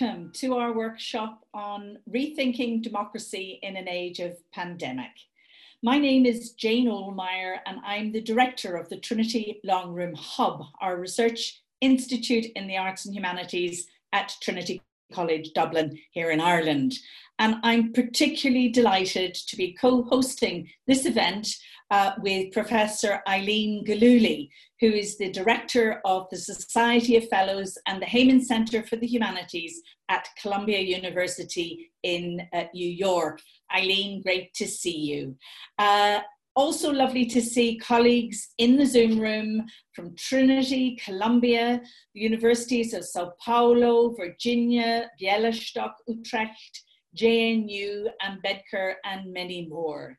Welcome to our workshop on rethinking democracy in an age of pandemic. My name is Jane Ohlmeyer and I'm the director of the Trinity Long Room Hub, our research institute in the arts and humanities at Trinity College Dublin here in Ireland. And I'm particularly delighted to be co-hosting this event uh, with Professor Eileen Gillooly, who is the director of the Society of Fellows and the Heyman Center for the Humanities at Columbia University in uh, New York. Eileen, great to see you. Uh, also lovely to see colleagues in the Zoom room from Trinity, Columbia, the universities of Sao Paulo, Virginia, Bialystok, Utrecht, JNU, and Bedker, and many more.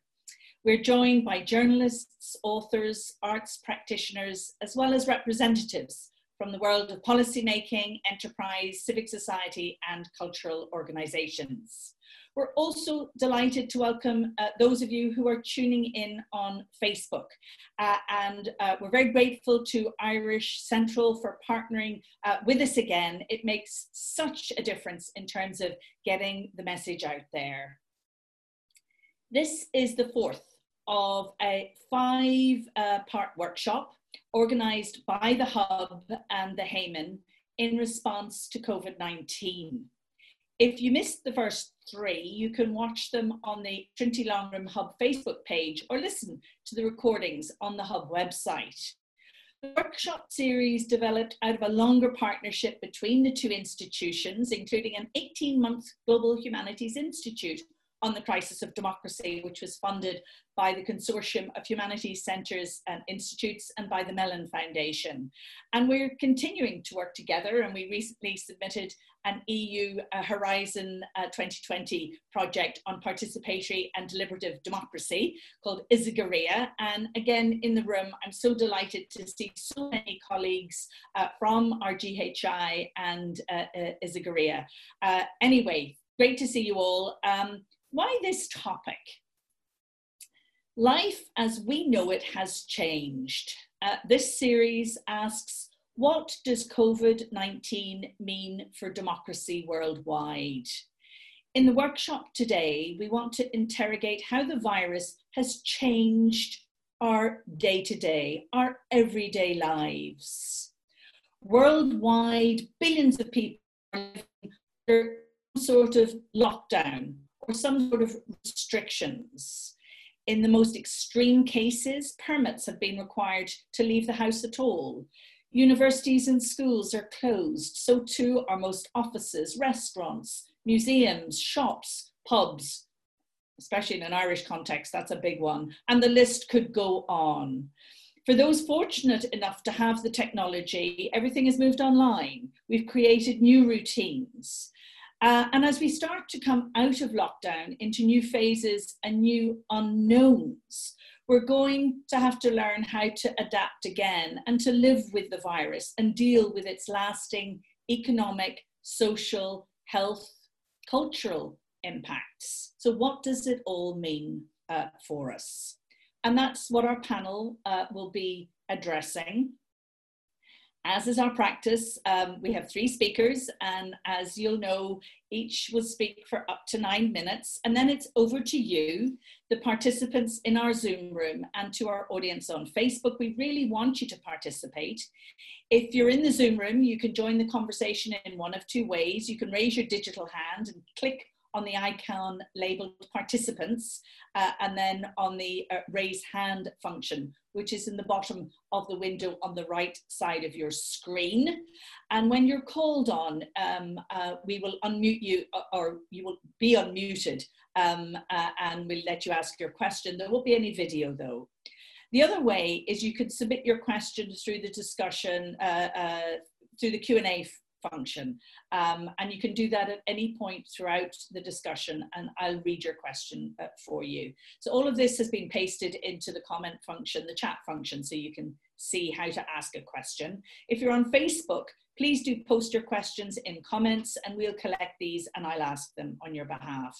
We're joined by journalists, authors, arts practitioners, as well as representatives from the world of policymaking, enterprise, civic society, and cultural organizations. We're also delighted to welcome uh, those of you who are tuning in on Facebook. Uh, and uh, we're very grateful to Irish Central for partnering uh, with us again. It makes such a difference in terms of getting the message out there. This is the fourth of a five uh, part workshop organized by the Hub and the Heyman in response to COVID 19. If you missed the first three, you can watch them on the Trinity Long Room Hub Facebook page or listen to the recordings on the Hub website. The workshop series developed out of a longer partnership between the two institutions, including an 18 month Global Humanities Institute on the crisis of democracy, which was funded by the Consortium of Humanities Centres and Institutes and by the Mellon Foundation. And we're continuing to work together, and we recently submitted an EU uh, Horizon uh, 2020 project on participatory and deliberative democracy called Isegoria. And again, in the room, I'm so delighted to see so many colleagues uh, from our GHI and uh, uh, Isegoria. Uh, anyway, great to see you all. Um, why this topic? Life as we know it has changed. Uh, this series asks, what does COVID 19 mean for democracy worldwide? In the workshop today, we want to interrogate how the virus has changed our day to day, our everyday lives. Worldwide, billions of people are living some sort of lockdown or some sort of restrictions. In the most extreme cases, permits have been required to leave the house at all. Universities and schools are closed, so too are most offices, restaurants, museums, shops, pubs, especially in an Irish context, that's a big one. And the list could go on. For those fortunate enough to have the technology, everything has moved online. We've created new routines. Uh, and as we start to come out of lockdown into new phases and new unknowns, we're going to have to learn how to adapt again and to live with the virus and deal with its lasting economic, social, health, cultural impacts. So, what does it all mean uh, for us? And that's what our panel uh, will be addressing. As is our practice, um, we have three speakers, and as you'll know, each will speak for up to nine minutes, and then it's over to you, the participants in our Zoom room, and to our audience on Facebook. We really want you to participate. If you're in the Zoom room, you can join the conversation in one of two ways. You can raise your digital hand and click on the icon labeled participants uh, and then on the uh, raise hand function, which is in the bottom of the window on the right side of your screen. And when you're called on, um, uh, we will unmute you uh, or you will be unmuted um, uh, and we'll let you ask your question. There won't be any video though. The other way is you can submit your questions through the discussion, uh, through the Q&A function. Um, and you can do that at any point throughout the discussion and I'll read your question uh, for you. So all of this has been pasted into the comment function, the chat function, so you can see how to ask a question. If you're on Facebook, please do post your questions in comments and we'll collect these and I'll ask them on your behalf.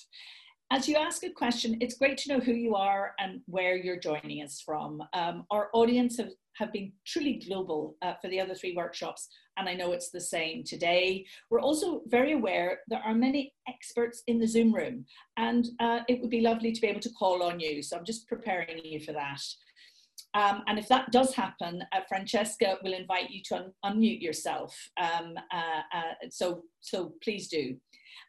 As you ask a question, it's great to know who you are and where you're joining us from. Um, our audience have, have been truly global uh, for the other three workshops, and I know it's the same today. We're also very aware there are many experts in the Zoom room, and uh, it would be lovely to be able to call on you. So I'm just preparing you for that. Um, and if that does happen, uh, Francesca will invite you to un unmute yourself. Um, uh, uh, so, so please do.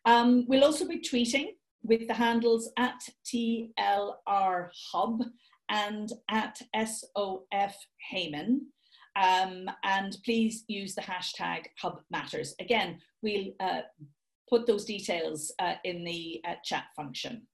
Um, we'll also be tweeting with the handles at TLR Hub and at SOF Heyman. Um, and please use the hashtag Hub Matters. Again, we'll uh, put those details uh, in the uh, chat function.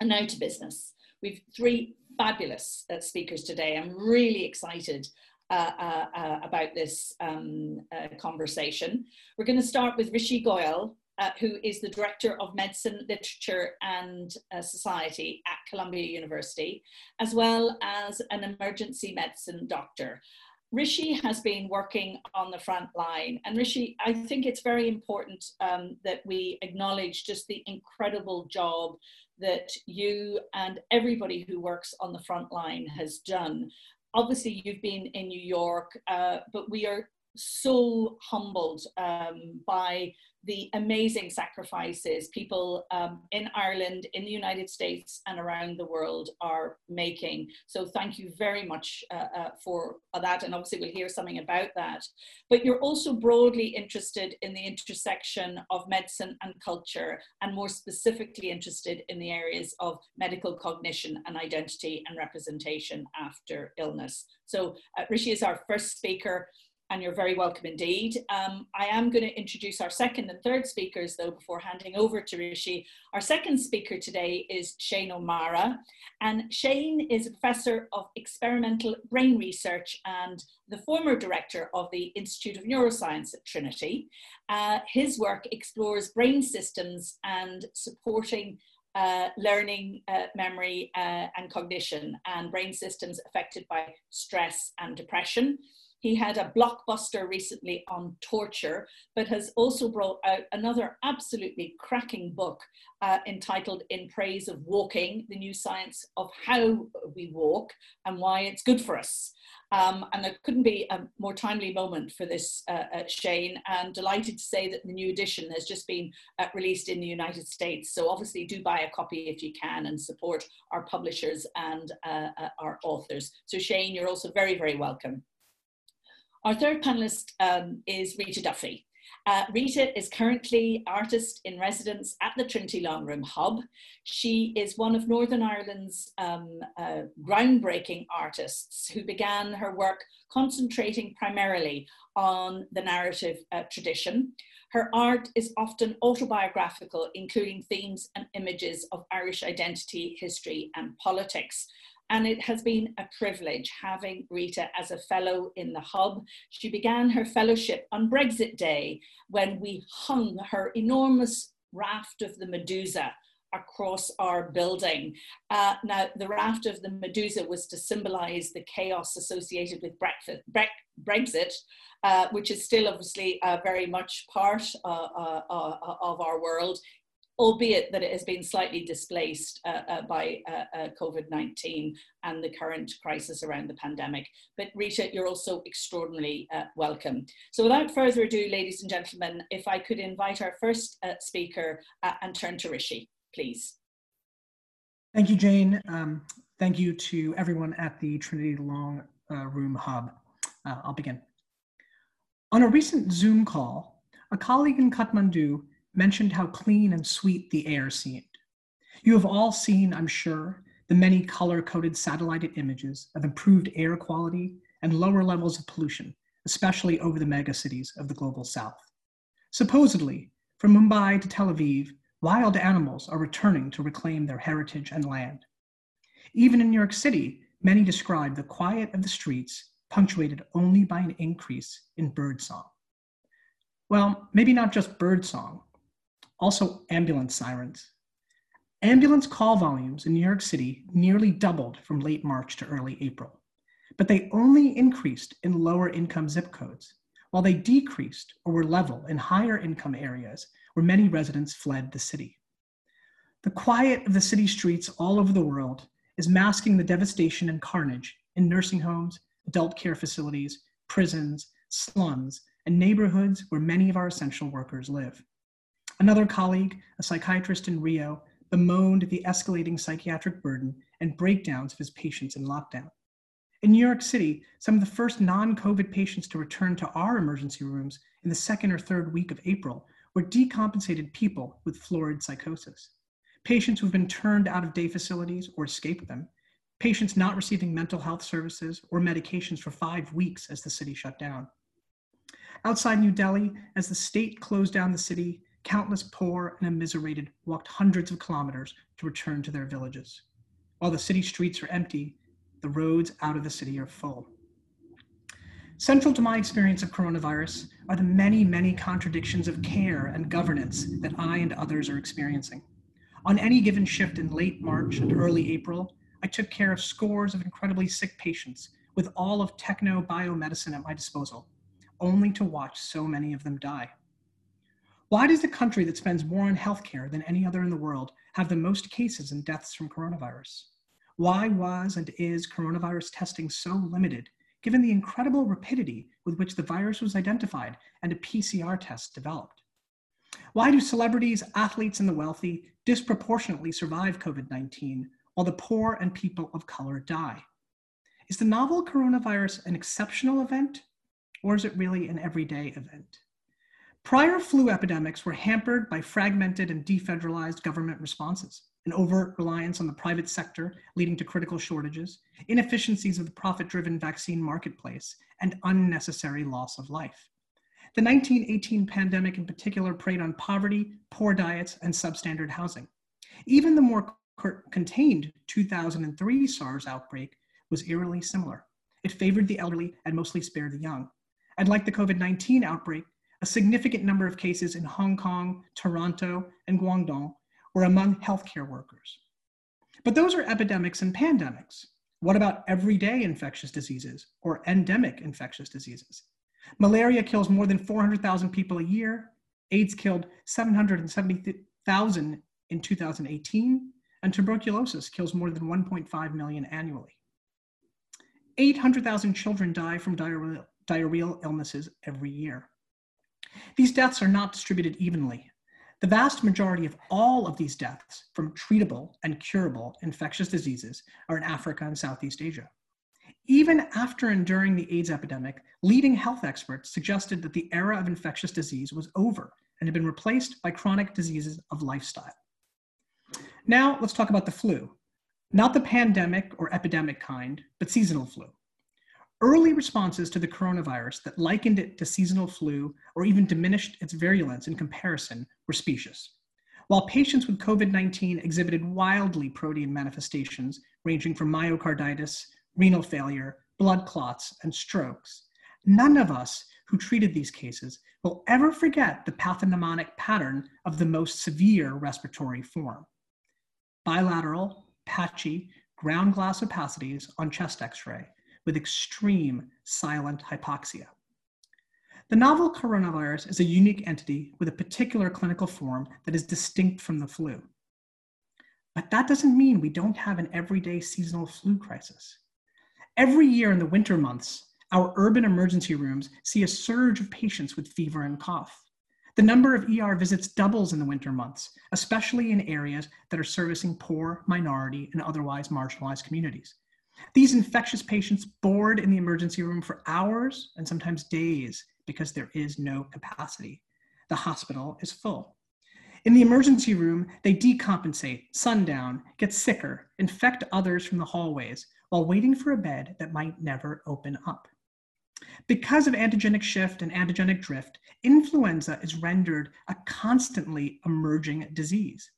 And now to business. We've three fabulous uh, speakers today. I'm really excited uh, uh, about this um, conversation. We're going to start with Rishi Goyal, uh, who is the Director of Medicine, Literature and uh, Society at Columbia University, as well as an emergency medicine doctor. Rishi has been working on the front line. And Rishi, I think it's very important um, that we acknowledge just the incredible job that you and everybody who works on the front line has done. Obviously, you've been in New York, uh, but we are so humbled um, by the amazing sacrifices people um, in Ireland, in the United States, and around the world are making. So, thank you very much uh, uh, for that. And obviously, we'll hear something about that. But you're also broadly interested in the intersection of medicine and culture, and more specifically interested in the areas of medical cognition and identity and representation after illness. So, uh, Rishi is our first speaker and you're very welcome indeed. Um, I am going to introduce our second and third speakers though before handing over to Rishi. Our second speaker today is Shane O'Mara and Shane is a professor of experimental brain research and the former director of the Institute of Neuroscience at Trinity. Uh, his work explores brain systems and supporting uh, learning, uh, memory, uh, and cognition, and brain systems affected by stress and depression. He had a blockbuster recently on torture, but has also brought out another absolutely cracking book uh, entitled In Praise of Walking The New Science of How We Walk and Why It's Good for Us. Um, and there couldn't be a more timely moment for this, uh, uh, Shane. And delighted to say that the new edition has just been uh, released in the United States. So obviously, do buy a copy if you can and support our publishers and uh, uh, our authors. So Shane, you're also very, very welcome. Our third panelist um, is Rita Duffy. Uh, Rita is currently artist in residence at the Trinity Long Room Hub. She is one of Northern Ireland's um, uh, groundbreaking artists who began her work concentrating primarily on the narrative uh, tradition. Her art is often autobiographical, including themes and images of Irish identity, history, and politics. And it has been a privilege having Rita as a fellow in the hub. She began her fellowship on Brexit Day when we hung her enormous raft of the Medusa across our building. Uh, now, the raft of the Medusa was to symbolize the chaos associated with Brexit, uh, which is still obviously uh, very much part uh, uh, uh, of our world, albeit that it has been slightly displaced uh, uh, by uh, uh COVID-19 and the current crisis around the pandemic. But Rita, you're also extraordinarily uh, welcome. So without further ado, ladies and gentlemen, if I could invite our first uh, speaker and turn to Rishi, please. Thank you, Jane. Um, thank you to everyone at the Trinity Long Room Hub. I'll begin. On a recent Zoom call, a colleague in Kathmandu mentioned how clean and sweet the air seemed. You have all seen, I'm sure, the many color coded satellite images of improved air quality and lower levels of pollution, especially over the megacities of the global south. Supposedly, from Mumbai to Tel Aviv, wild animals are returning to reclaim their heritage and land. Even in New York City, many describe the quiet of the streets punctuated only by an increase in birdsong. Well, maybe not just birdsong, also ambulance sirens. Ambulance call volumes in New York City nearly doubled from late March to early April, but they only increased in lower income zip codes, while they decreased or were level in higher income areas where many residents fled the city. The quiet of the city streets all over the world is masking the devastation and carnage in nursing homes, adult care facilities, prisons, slums, and neighborhoods where many of our essential workers live. Another colleague, a psychiatrist in Rio, bemoaned the escalating psychiatric burden and breakdowns of his patients in lockdown. In New York City, some of the first non COVID patients to return to our emergency rooms in the second or third week of April were decompensated people with florid psychosis. Patients who've been turned out of day facilities or escaped them, patients not receiving mental health services or medications for five weeks as the city shut down. Outside New Delhi, as the state closed down the city, countless poor and immiserated walked hundreds of kilometers to return to their villages. While the city streets are empty, the roads out of the city are full. Central to my experience of coronavirus are the many, many contradictions of care and governance that I and others are experiencing. On any given shift in late March and early April, I took care of scores of incredibly sick patients with all of techno biomedicine at my disposal, only to watch so many of them die. Why does the country that spends more on healthcare than any other in the world have the most cases and deaths from coronavirus? Why was and is coronavirus testing so limited, given the incredible rapidity with which the virus was identified and a PCR test developed? Why do celebrities, athletes, and the wealthy disproportionately survive COVID 19 while the poor and people of color die? Is the novel coronavirus an exceptional event, or is it really an everyday event? Prior flu epidemics were hampered by fragmented and defederalized government responses, an overt reliance on the private sector leading to critical shortages, inefficiencies of the profit driven vaccine marketplace, and unnecessary loss of life. The 1918 pandemic, in particular, preyed on poverty, poor diets, and substandard housing. Even the more contained 2003 SARS outbreak was eerily similar. It favored the elderly and mostly spared the young. And like the COVID 19 outbreak, a significant number of cases in Hong Kong, Toronto, and Guangdong were among healthcare workers. But those are epidemics and pandemics. What about everyday infectious diseases or endemic infectious diseases? Malaria kills more than 400,000 people a year. AIDS killed 770,000 in 2018, and tuberculosis kills more than 1.5 million annually. 800,000 children die from diarrheal, illnesses every year. These deaths are not distributed evenly. The vast majority of all of these deaths from treatable and curable infectious diseases are in Africa and Southeast Asia. Even after and during the AIDS epidemic, leading health experts suggested that the era of infectious disease was over and had been replaced by chronic diseases of lifestyle. Now, let's talk about the flu. Not the pandemic or epidemic kind, but seasonal flu. Early responses to the coronavirus that likened it to seasonal flu or even diminished its virulence in comparison were specious. While patients with COVID 19 exhibited wildly protean manifestations ranging from myocarditis, renal failure, blood clots, and strokes, none of us who treated these cases will ever forget the pathognomonic pattern of the most severe respiratory form. Bilateral, patchy, ground glass opacities on chest x ray with extreme silent hypoxia. The novel coronavirus is a unique entity with a particular clinical form that is distinct from the flu. But that doesn't mean we don't have an everyday seasonal flu crisis. Every year in the winter months, our urban emergency rooms see a surge of patients with fever and cough. The number of ER visits doubles in the winter months, especially in areas that are servicing poor, minority, and otherwise marginalized communities. These infectious patients board in the emergency room for hours and sometimes days because there is no capacity. The hospital is full. In the emergency room, they decompensate, sundown, get sicker, infect others from the hallways while waiting for a bed that might never open up. Because of antigenic shift and antigenic drift, influenza is rendered a constantly emerging disease.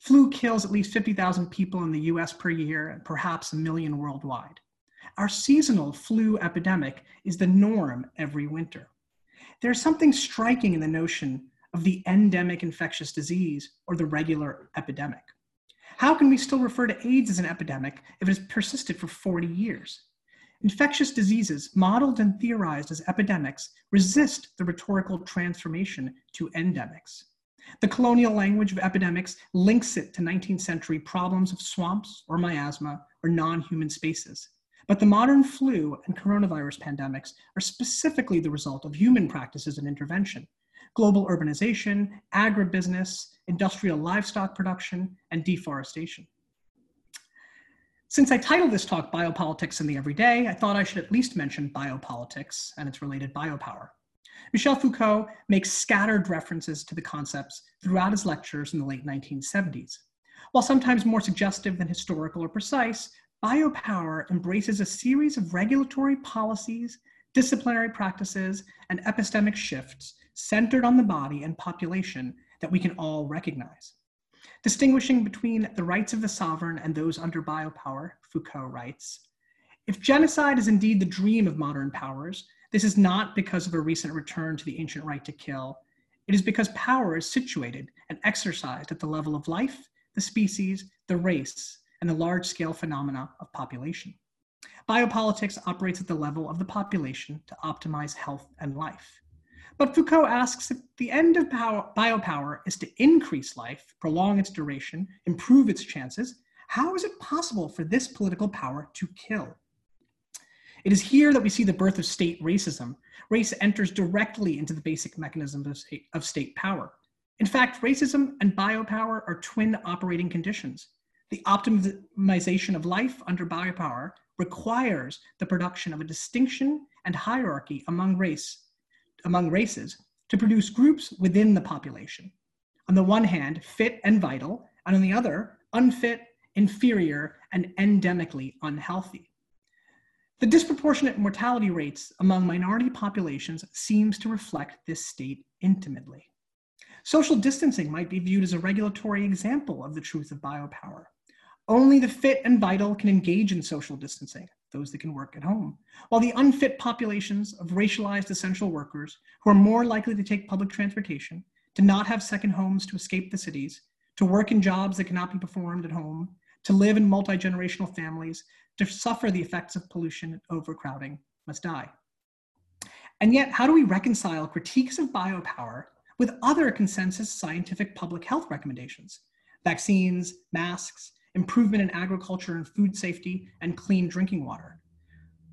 Flu kills at least 50,000 people in the US per year and perhaps a million worldwide. Our seasonal flu epidemic is the norm every winter. there's something striking in the notion of the endemic infectious disease or the regular epidemic. How can we still refer to AIDS as an epidemic if it has persisted for 40 years? Infectious diseases, modeled and theorized as epidemics, resist the rhetorical transformation to endemics. The colonial language of epidemics links it to 19th century problems of swamps or miasma or non human spaces. But the modern flu and coronavirus pandemics are specifically the result of human practices and intervention. Global urbanization, agribusiness, industrial livestock production, and deforestation. Since I titled this talk Biopolitics in the Everyday, I thought I should at least mention biopolitics and its related biopower. Michel Foucault makes scattered references to the concepts throughout his lectures in the late 1970s. While sometimes more suggestive than historical or precise, biopower embraces a series of regulatory policies, disciplinary practices, and epistemic shifts centered on the body and population that we can all recognize. Distinguishing between the rights of the sovereign and those under biopower, Foucault writes If genocide is indeed the dream of modern powers, this is not because of a recent return to the ancient right to kill. It is because power is situated and exercised at the level of life, the species, the race, and the large scale phenomena of population. Biopolitics operates at the level of the population to optimize health and life. But Foucault asks if the end of power, biopower is to increase life, prolong its duration, improve its chances, how is it possible for this political power to kill? It is here that we see the birth of state racism. Race enters directly into the basic mechanisms of state, of state power. In fact, racism and biopower are twin operating conditions. The optimization of life under biopower requires the production of a distinction and hierarchy among race among races to produce groups within the population. On the one hand, fit and vital, and on the other, unfit, inferior, and endemically unhealthy. The disproportionate mortality rates among minority populations seems to reflect this state intimately. Social distancing might be viewed as a regulatory example of the truth of biopower. Only the fit and vital can engage in social distancing those that can work at home, while the unfit populations of racialized essential workers who are more likely to take public transportation, to not have second homes to escape the cities, to work in jobs that cannot be performed at home, to live in multi generational families, to suffer the effects of pollution and overcrowding, must die. And yet, how do we reconcile critiques of biopower with other consensus scientific public health recommendations? Vaccines, masks, improvement in agriculture and food safety, and clean drinking water.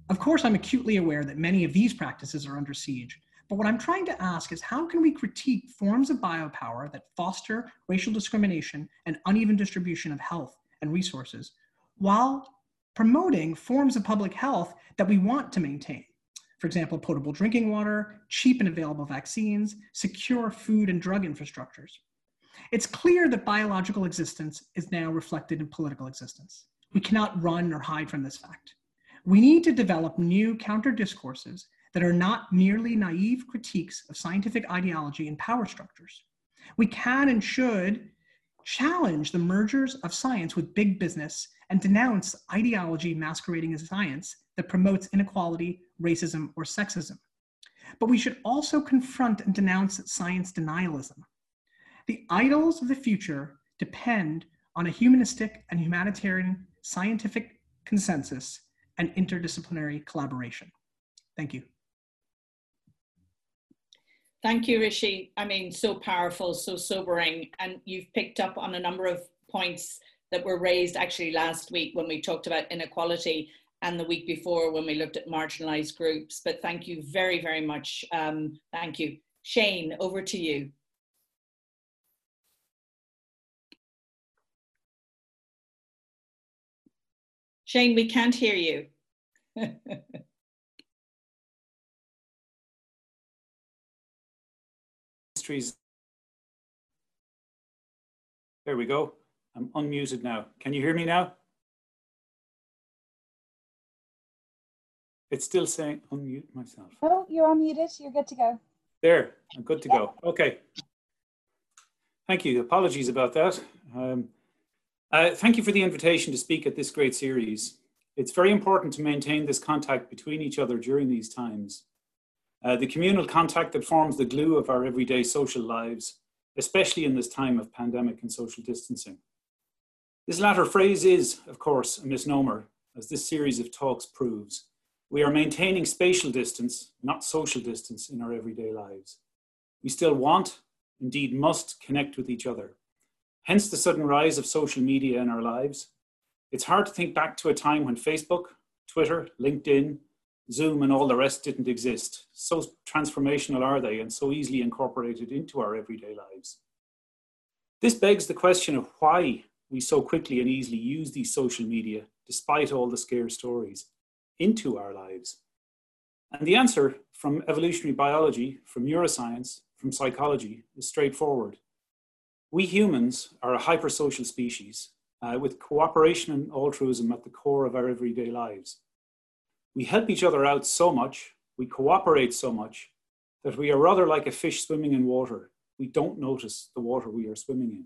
Of course, I'm acutely aware that many of these practices are under siege, but what I'm trying to ask is how can we critique forms of biopower that foster racial discrimination and uneven distribution of health and resources while promoting forms of public health that we want to maintain? For example, potable drinking water, cheap and available vaccines, secure food and drug infrastructures. It's clear that biological existence is now reflected in political existence. We cannot run or hide from this fact. We need to develop new counter discourses that are not merely naive critiques of scientific ideology and power structures. We can and should challenge the mergers of science with big business and denounce ideology masquerading as science that promotes inequality, racism, or sexism. But we should also confront and denounce science denialism, the idols of the future depend on a humanistic and humanitarian scientific consensus and interdisciplinary collaboration. Thank you. Thank you, Rishi. I mean, so powerful, so sobering. And you've picked up on a number of points that were raised actually last week when we talked about inequality and the week before when we looked at marginalized groups. But thank you very, very much. Um, thank you. Shane, over to you. Shane, we can't hear you. There we go. I'm unmuted now. Can you hear me now? It's still saying unmute myself. Oh, you're unmuted. You're good to go. There, I'm good to go. Okay. Thank you. Apologies about that. Um, uh, thank you for the invitation to speak at this great series. It's very important to maintain this contact between each other during these times. Uh, the communal contact that forms the glue of our everyday social lives, especially in this time of pandemic and social distancing. This latter phrase is, of course, a misnomer, as this series of talks proves. We are maintaining spatial distance, not social distance, in our everyday lives. We still want, indeed must, connect with each other. Hence the sudden rise of social media in our lives. It's hard to think back to a time when Facebook, Twitter, LinkedIn, Zoom, and all the rest didn't exist. So transformational are they and so easily incorporated into our everyday lives. This begs the question of why we so quickly and easily use these social media, despite all the scare stories, into our lives. And the answer from evolutionary biology, from neuroscience, from psychology is straightforward. We humans are a hypersocial species uh, with cooperation and altruism at the core of our everyday lives. We help each other out so much, we cooperate so much, that we are rather like a fish swimming in water. We don't notice the water we are swimming in.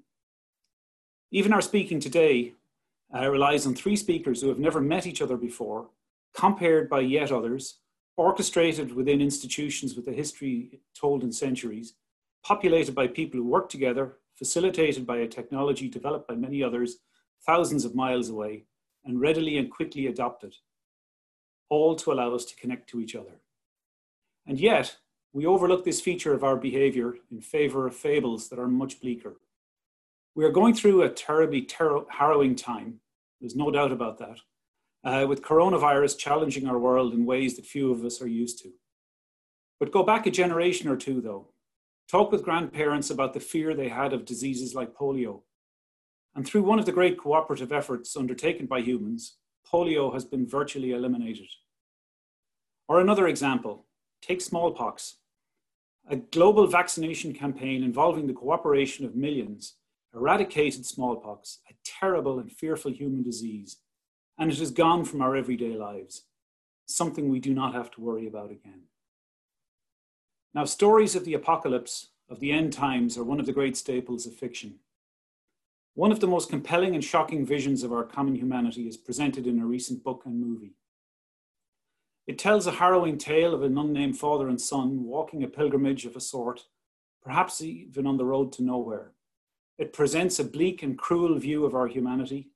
Even our speaking today uh, relies on three speakers who have never met each other before, compared by yet others, orchestrated within institutions with a history told in centuries, populated by people who work together, facilitated by a technology developed by many others thousands of miles away, and readily and quickly adopted, all to allow us to connect to each other. And yet, we overlook this feature of our behavior in favor of fables that are much bleaker. We are going through a terribly ter- harrowing time, there's no doubt about that, uh, with coronavirus challenging our world in ways that few of us are used to. But go back a generation or two, though. Talk with grandparents about the fear they had of diseases like polio. And through one of the great cooperative efforts undertaken by humans, polio has been virtually eliminated. Or another example, take smallpox. A global vaccination campaign involving the cooperation of millions eradicated smallpox, a terrible and fearful human disease, and it has gone from our everyday lives, something we do not have to worry about again. Now, stories of the apocalypse, of the end times, are one of the great staples of fiction. One of the most compelling and shocking visions of our common humanity is presented in a recent book and movie. It tells a harrowing tale of an unnamed father and son walking a pilgrimage of a sort, perhaps even on the road to nowhere. It presents a bleak and cruel view of our humanity,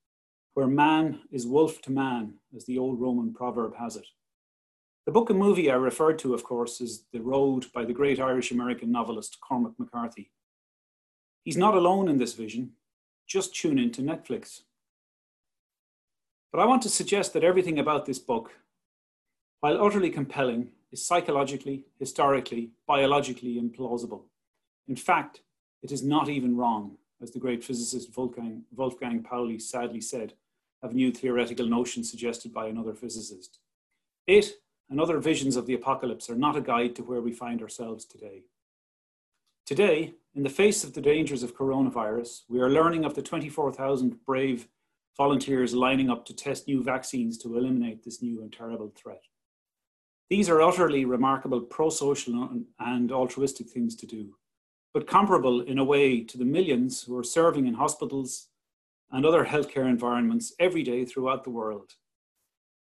where man is wolf to man, as the old Roman proverb has it. The book and movie I referred to, of course, is The Road by the great Irish American novelist Cormac McCarthy. He's not alone in this vision, just tune in to Netflix. But I want to suggest that everything about this book, while utterly compelling, is psychologically, historically, biologically implausible. In fact, it is not even wrong as the great physicist Wolfgang, Wolfgang Pauli sadly said, of new theoretical notions suggested by another physicist. It and other visions of the apocalypse are not a guide to where we find ourselves today. Today, in the face of the dangers of coronavirus, we are learning of the 24,000 brave volunteers lining up to test new vaccines to eliminate this new and terrible threat. These are utterly remarkable pro social and altruistic things to do but comparable in a way to the millions who are serving in hospitals and other healthcare environments every day throughout the world.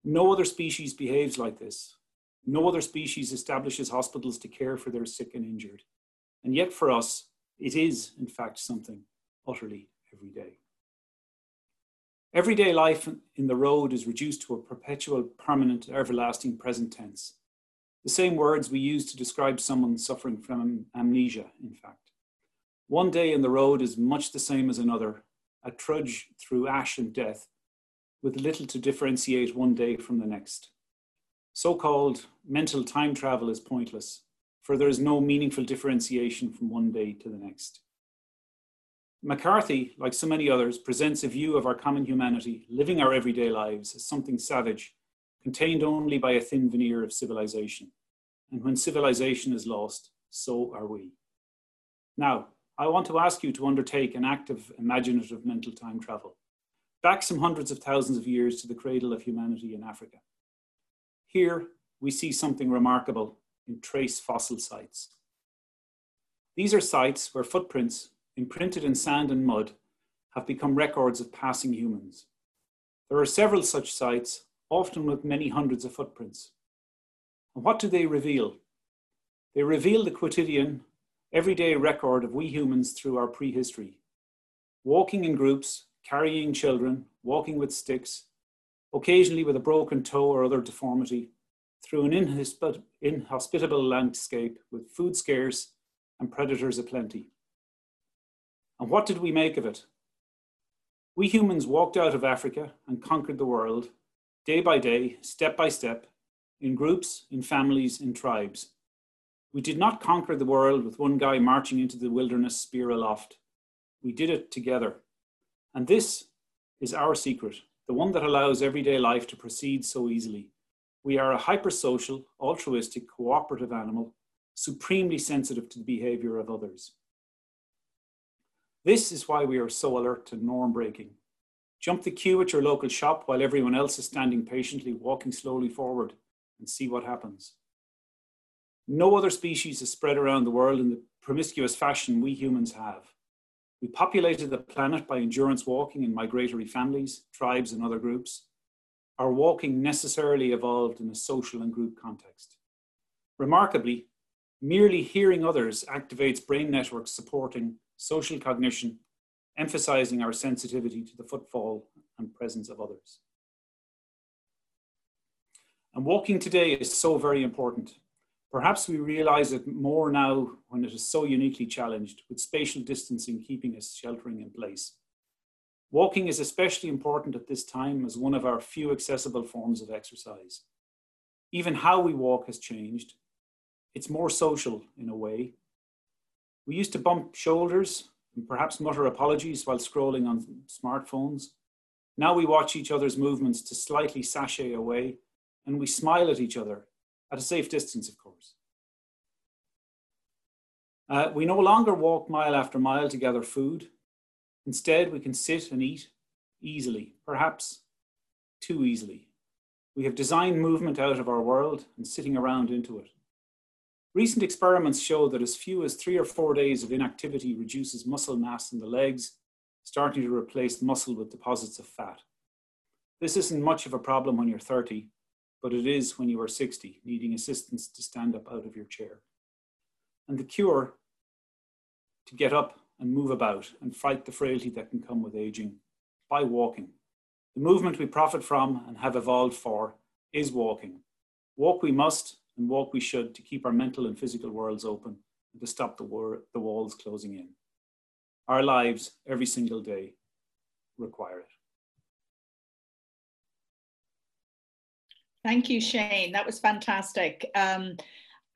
No other species behaves like this. No other species establishes hospitals to care for their sick and injured. And yet, for us, it is, in fact, something utterly everyday. Everyday life in the road is reduced to a perpetual, permanent, everlasting present tense. The same words we use to describe someone suffering from amnesia, in fact. One day in the road is much the same as another, a trudge through ash and death, with little to differentiate one day from the next. So called mental time travel is pointless, for there is no meaningful differentiation from one day to the next. McCarthy, like so many others, presents a view of our common humanity, living our everyday lives, as something savage, contained only by a thin veneer of civilization. And when civilization is lost, so are we. Now, I want to ask you to undertake an active imaginative mental time travel, back some hundreds of thousands of years to the cradle of humanity in Africa. Here, we see something remarkable in trace fossil sites. These are sites where footprints, imprinted in sand and mud, have become records of passing humans. There are several such sites, often with many hundreds of footprints. And what do they reveal? They reveal the quotidian, everyday record of we humans through our prehistory. Walking in groups, carrying children, walking with sticks, occasionally with a broken toe or other deformity, through an inhospitable landscape with food scarce and predators aplenty. And what did we make of it? We humans walked out of Africa and conquered the world, day by day, step by step, in groups, in families, in tribes. We did not conquer the world with one guy marching into the wilderness spear aloft. We did it together. And this is our secret, the one that allows everyday life to proceed so easily. We are a hypersocial, altruistic, cooperative animal, supremely sensitive to the behavior of others. This is why we are so alert to norm breaking. Jump the queue at your local shop while everyone else is standing patiently, walking slowly forward, and see what happens. No other species has spread around the world in the promiscuous fashion we humans have. We populated the planet by endurance walking in migratory families, tribes, and other groups. Our walking necessarily evolved in a social and group context. Remarkably, merely hearing others activates brain networks supporting social cognition, emphasizing our sensitivity to the footfall and presence of others. And walking today is so very important. Perhaps we realize it more now when it is so uniquely challenged, with spatial distancing keeping us sheltering in place. Walking is especially important at this time as one of our few accessible forms of exercise. Even how we walk has changed. It's more social in a way, we used to bump shoulders and perhaps mutter apologies while scrolling on smartphones. Now we watch each other's movements to slightly sashay away and we smile at each other at a safe distance, of course. Uh, we no longer walk mile after mile to gather food. Instead, we can sit and eat easily, perhaps too easily. We have designed movement out of our world and sitting around into it. Recent experiments show that as few as three or four days of inactivity reduces muscle mass in the legs, starting to replace muscle with deposits of fat. This isn't much of a problem when you're 30, but it is when you are 60, needing assistance to stand up out of your chair. And the cure to get up and move about and fight the frailty that can come with aging by walking. The movement we profit from and have evolved for is walking. Walk we must, and walk we should to keep our mental and physical worlds open and to stop the, war, the walls closing in. Our lives, every single day, require it. Thank you, Shane. That was fantastic. Um,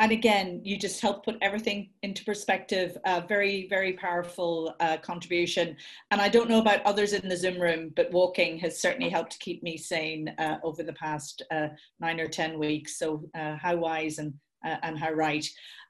and again, you just help put everything into perspective. Uh, very, very powerful uh, contribution. And I don't know about others in the Zoom room, but walking has certainly helped keep me sane uh, over the past uh, nine or 10 weeks. So uh, how wise and, uh, and how right.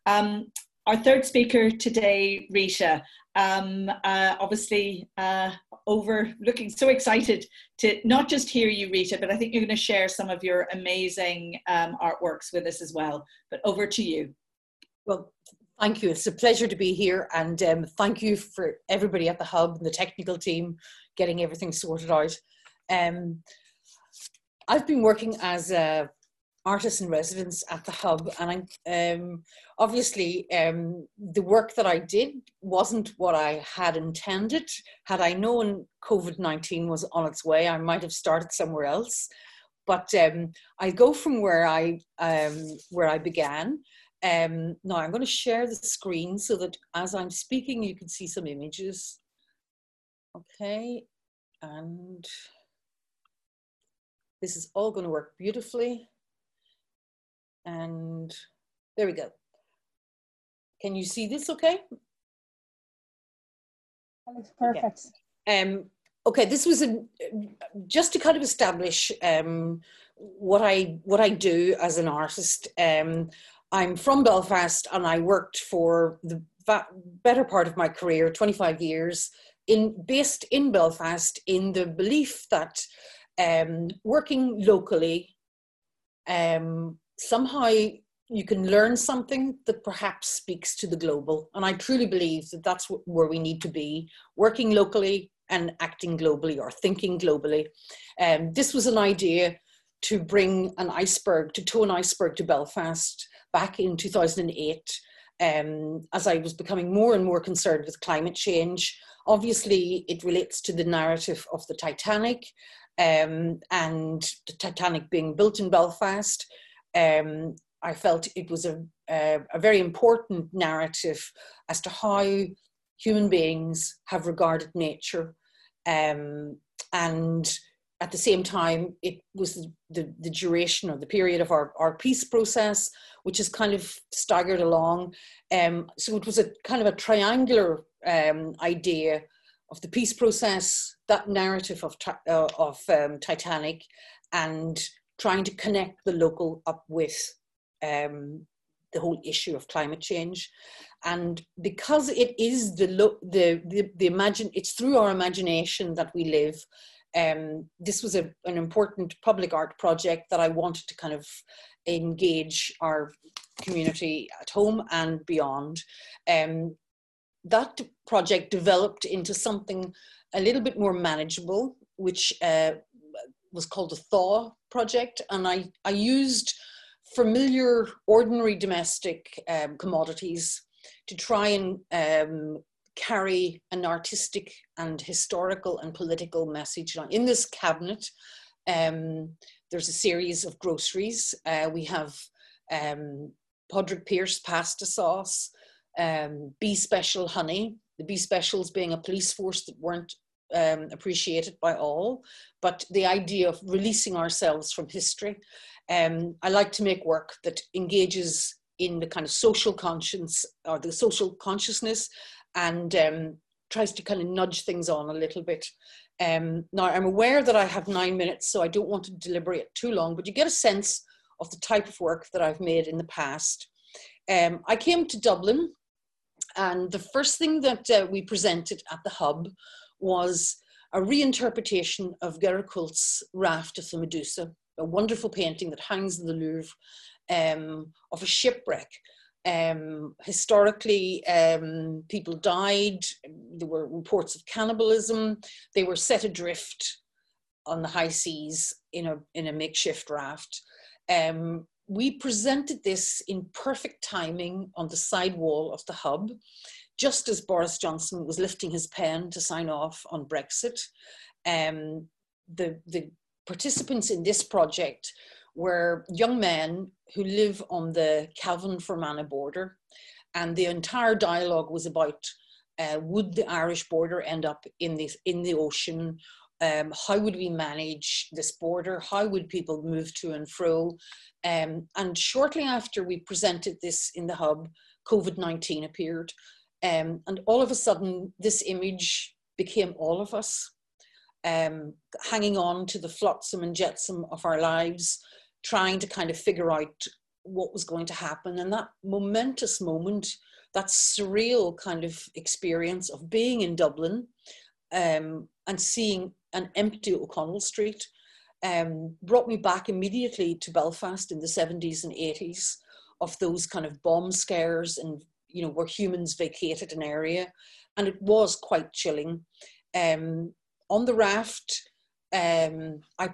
Um, our third speaker today, Rita, um, uh, obviously uh, over looking so excited to not just hear you, Rita, but I think you're going to share some of your amazing um, artworks with us as well. But over to you. Well, thank you. It's a pleasure to be here, and um, thank you for everybody at the hub and the technical team getting everything sorted out. Um, I've been working as a artist in residence at the hub and I, um, obviously um, the work that I did wasn't what I had intended. Had I known COVID-19 was on its way, I might have started somewhere else. But um, I go from where I, um, where I began. Um, now I'm going to share the screen so that as I'm speaking you can see some images. Okay, and this is all going to work beautifully. And there we go. Can you see this okay? That looks perfect. Okay. Um, okay, this was a, just to kind of establish um, what I what I do as an artist. Um, I'm from Belfast and I worked for the better part of my career, 25 years, in based in Belfast, in the belief that um, working locally um, somehow you can learn something that perhaps speaks to the global. And I truly believe that that's where we need to be working locally and acting globally or thinking globally. Um, this was an idea to bring an iceberg, to tow an iceberg to Belfast back in 2008 um, as I was becoming more and more concerned with climate change. Obviously, it relates to the narrative of the Titanic um, and the Titanic being built in Belfast. Um, I felt it was a, a, a, very important narrative as to how human beings have regarded nature. Um, and at the same time, it was the, the, the, duration or the period of our, our peace process, which is kind of staggered along. Um, so it was a kind of a triangular um, idea of the peace process, that narrative of, uh, of um, Titanic, and trying to connect the local up with um, the whole issue of climate change. And because it is the, the, the, the imagine, it's through our imagination that we live um, this was a, an important public art project that I wanted to kind of engage our community at home and beyond. Um, that project developed into something a little bit more manageable, which uh, was called the Thaw Project. And I, I used familiar, ordinary domestic um, commodities to try and um, carry an artistic and historical and political message. In this cabinet, um, there's a series of groceries. Uh, we have um, Padraig Pearse pasta sauce, um, Special honey, the B Specials being a police force that weren't um, appreciated by all, but the idea of releasing ourselves from history. Um, I like to make work that engages in the kind of social conscience or the social consciousness and um, tries to kind of nudge things on a little bit. Um, now, I'm aware that I have nine minutes, so I don't want to deliberate too long, but you get a sense of the type of work that I've made in the past. Um, I came to Dublin, and the first thing that uh, we presented at the Hub was a reinterpretation of Gericault's Raft of the Medusa, a wonderful painting that hangs in the Louvre um, of a shipwreck um, historically, um, people died. There were reports of cannibalism. They were set adrift on the high seas in a, in a makeshift raft. Um, we presented this in perfect timing on the side wall of the hub, just as Boris Johnson was lifting his pen to sign off on Brexit. Um, the, the participants in this project were young men who live on the Cavan Fermanagh border. And the entire dialogue was about uh, would the Irish border end up in, this, in the ocean? Um, how would we manage this border? How would people move to and fro? Um, and shortly after we presented this in the hub, COVID 19 appeared. Um, and all of a sudden, this image became all of us, um, hanging on to the flotsam and jetsam of our lives, trying to kind of figure out what was going to happen. And that momentous moment, that surreal kind of experience of being in Dublin um, and seeing an empty O'Connell Street um, brought me back immediately to Belfast in the 70s and 80s of those kind of bomb scares and, you know, where humans vacated an area. And it was quite chilling. Um, on the raft, um, I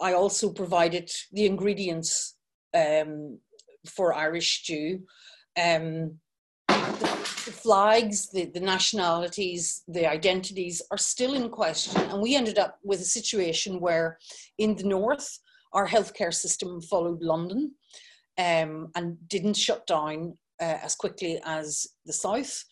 I also provided the ingredients um, for Irish stew. Um, the, the, flags, the, the nationalities, the identities are still in question. And we ended up with a situation where in the north, our healthcare system followed London um, and didn't shut down uh, as quickly as the south.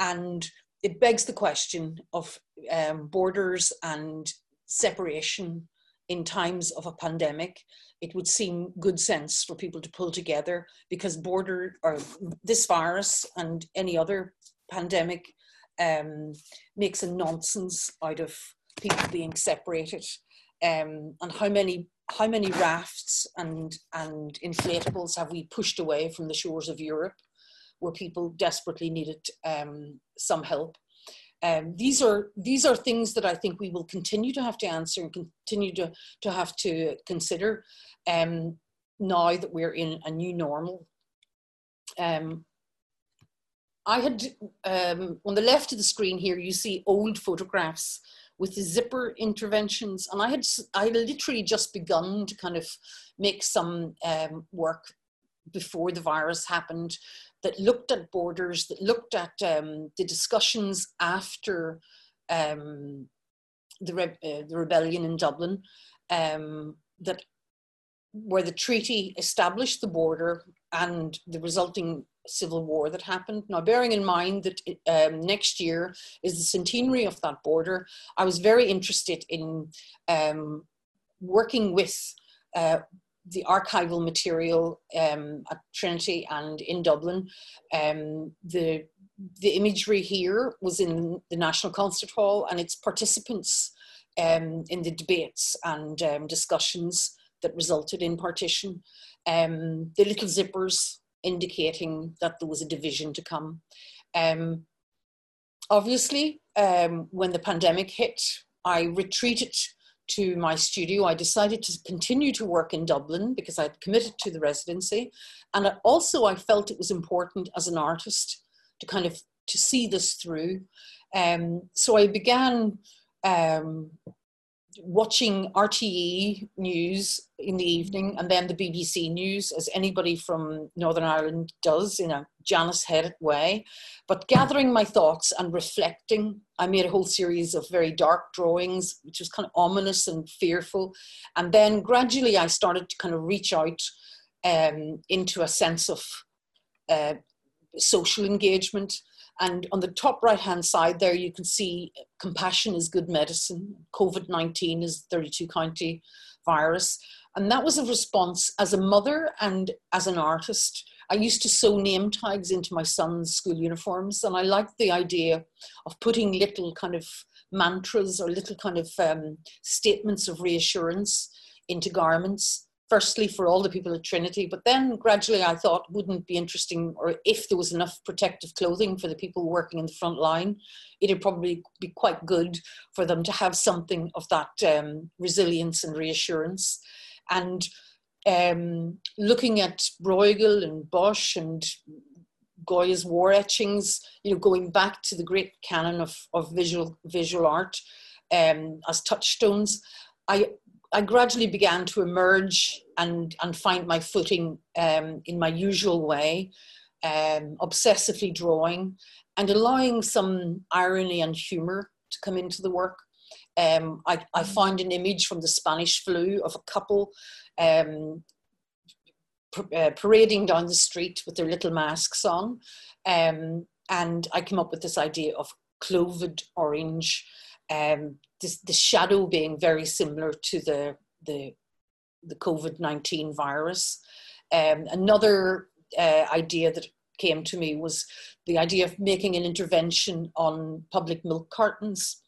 And it begs the question of um, borders and separation in times of a pandemic, it would seem good sense for people to pull together because border or this virus and any other pandemic um, makes a nonsense out of people being separated. Um, and how many how many rafts and and inflatables have we pushed away from the shores of Europe, where people desperately needed um, some help? Um, these are these are things that I think we will continue to have to answer and continue to to have to consider um, now that we're in a new normal. Um, I had um, on the left of the screen here, you see old photographs with the zipper interventions. And I had, I literally just begun to kind of make some um, work before the virus happened that looked at borders, that looked at um, the discussions after um, the, re- uh, the rebellion in Dublin, um, that where the treaty established the border and the resulting civil war that happened. Now, bearing in mind that um, next year is the centenary of that border, I was very interested in um, working with uh, the archival material um, at Trinity and in Dublin. Um, the the imagery here was in the National Concert Hall, and its participants um, in the debates and um, discussions that resulted in partition. Um, the little zippers indicating that there was a division to come. Um, obviously, when the pandemic hit, I retreated to my studio. I decided to continue to work in Dublin because I'd committed to the residency. And I also I felt it was important as an artist to kind of to see this through. Um, so I began um, watching RTE news in the evening and then the BBC news, as anybody from Northern Ireland does in a Janus headed way. But gathering my thoughts and reflecting, I made a whole series of very dark drawings, which was kind of ominous and fearful. And then gradually I started to kind of reach out um, into a sense of uh, social engagement and on the top right hand side there, you can see compassion is good medicine. COVID 19 is 32 county virus. And that was a response as a mother and as an artist. I used to sew name tags into my son's school uniforms, and I liked the idea of putting little kind of mantras or little kind of um, statements of reassurance into garments firstly for all the people at Trinity, but then gradually I thought wouldn't be interesting, or if there was enough protective clothing for the people working in the front line, it'd probably be quite good for them to have something of that um, resilience and reassurance. And um, looking at Bruegel and Bosch and Goya's war etchings, you know, going back to the great canon of, of visual visual art um, as touchstones, I I gradually began to emerge and, and find my footing um, in my usual way, um, obsessively drawing and allowing some irony and humor to come into the work. Um, I, I mm. found an image from the Spanish flu of a couple um, uh, parading down the street with their little masks on. Um, and I came up with this idea of clovid orange um, the shadow being very similar to the the, the COVID nineteen virus. Um, another uh, idea that came to me was the idea of making an intervention on public milk cartons,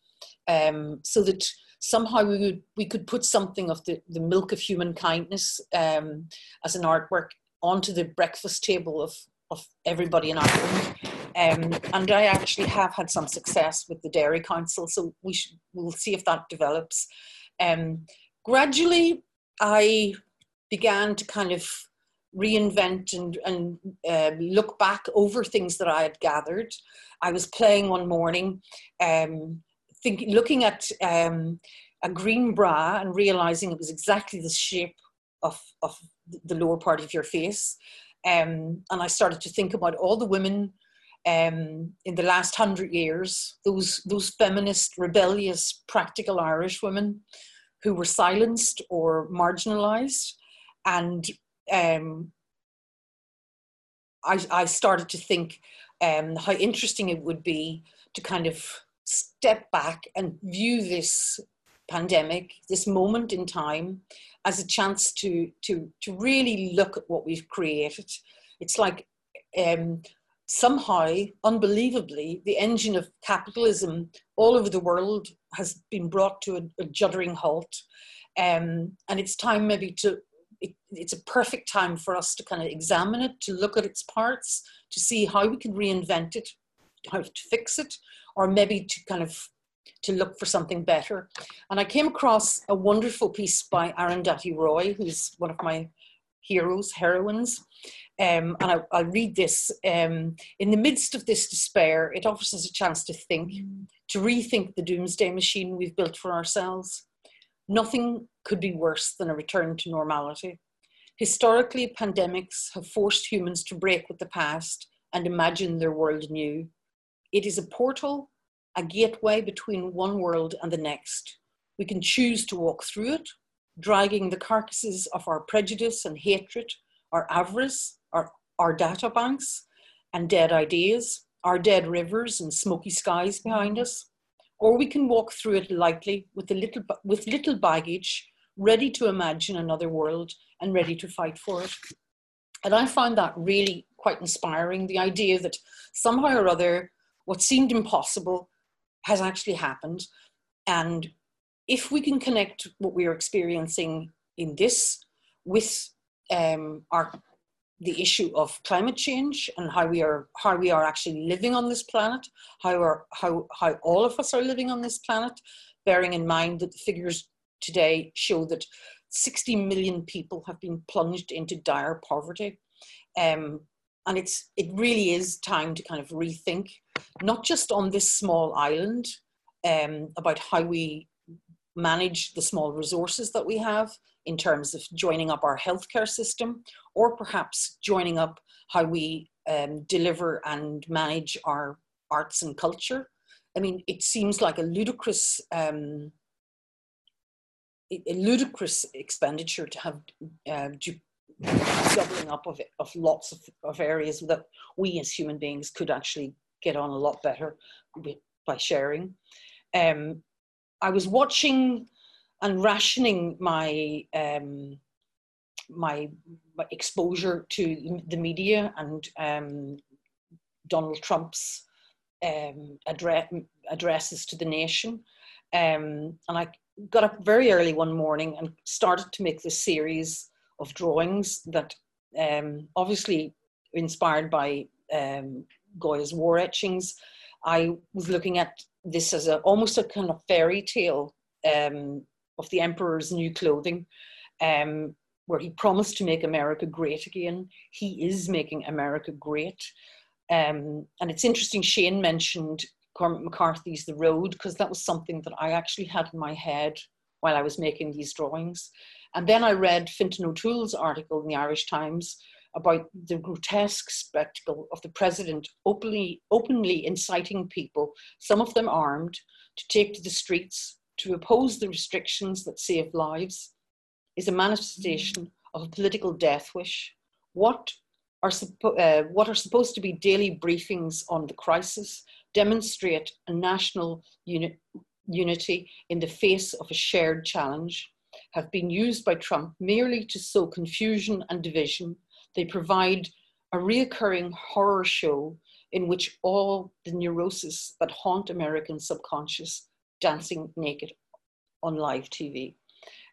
um, so that somehow we would we could put something of the, the milk of human kindness um, as an artwork onto the breakfast table of of everybody in Ireland. Um, and I actually have had some success with the Dairy Council, so we should, we'll see if that develops. Um, gradually, I began to kind of reinvent and, and uh, look back over things that I had gathered. I was playing one morning, um, looking at um, a green bra and realizing it was exactly the shape of, of the lower part of your face. Um, and I started to think about all the women um, in the last hundred years, those, those feminist, rebellious, practical Irish women who were silenced or marginalized. And um, I, I started to think um, how interesting it would be to kind of step back and view this pandemic, this moment in time, as a chance to to to really look at what we've created. It's like um, somehow, unbelievably, the engine of capitalism all over the world has been brought to a, a juddering halt. Um, and it's time maybe to, it, it's a perfect time for us to kind of examine it, to look at its parts, to see how we can reinvent it, how to fix it, or maybe to kind of to look for something better. And I came across a wonderful piece by Arundhati Roy, who's one of my heroes, heroines. Um, and I, will read this. Um, in the midst of this despair, it offers us a chance to think, to rethink the doomsday machine we've built for ourselves. Nothing could be worse than a return to normality. Historically, pandemics have forced humans to break with the past and imagine their world anew. It is a portal, a gateway between one world and the next. We can choose to walk through it, dragging the carcasses of our prejudice and hatred, our avarice, our, our data banks and dead ideas, our dead rivers and smoky skies behind us. Or we can walk through it lightly with, a little, with little baggage, ready to imagine another world and ready to fight for it. And I found that really quite inspiring the idea that somehow or other, what seemed impossible has actually happened. And if we can connect what we are experiencing in this with um, our the issue of climate change and how we are how we are actually living on this planet, how are how how all of us are living on this planet, bearing in mind that the figures today show that 60 million people have been plunged into dire poverty. Um, and it's it really is time to kind of rethink, not just on this small island, um, about how we manage the small resources that we have in terms of joining up our healthcare system, or perhaps joining up how we um, deliver and manage our arts and culture. I mean, it seems like a ludicrous, um, a ludicrous expenditure to have uh, doubling up of, of lots of, of areas that we as human beings could actually get on a lot better with, by sharing. Um, I was watching and rationing my um, my, exposure to the media and um, Donald Trump's um, address, addresses to the nation. Um, and I got up very early one morning and started to make this series of drawings that um, obviously inspired by um, Goya's war etchings. I was looking at this as a almost a kind of fairy tale um, of the emperor's new clothing, um, where he promised to make America great again. He is making America great. Um, and it's interesting, Shane mentioned Cormac McCarthy's The Road, because that was something that I actually had in my head while I was making these drawings. And then I read Fintan O'Toole's article in the Irish Times about the grotesque spectacle of the president openly, openly inciting people, some of them armed, to take to the streets to oppose the restrictions that save lives is a manifestation of a political death wish. What are, uh, what are supposed to be daily briefings on the crisis demonstrate a national uni unity in the face of a shared challenge have been used by Trump merely to sow confusion and division. They provide a reoccurring horror show in which all the neurosis that haunt American subconscious dancing naked on live TV.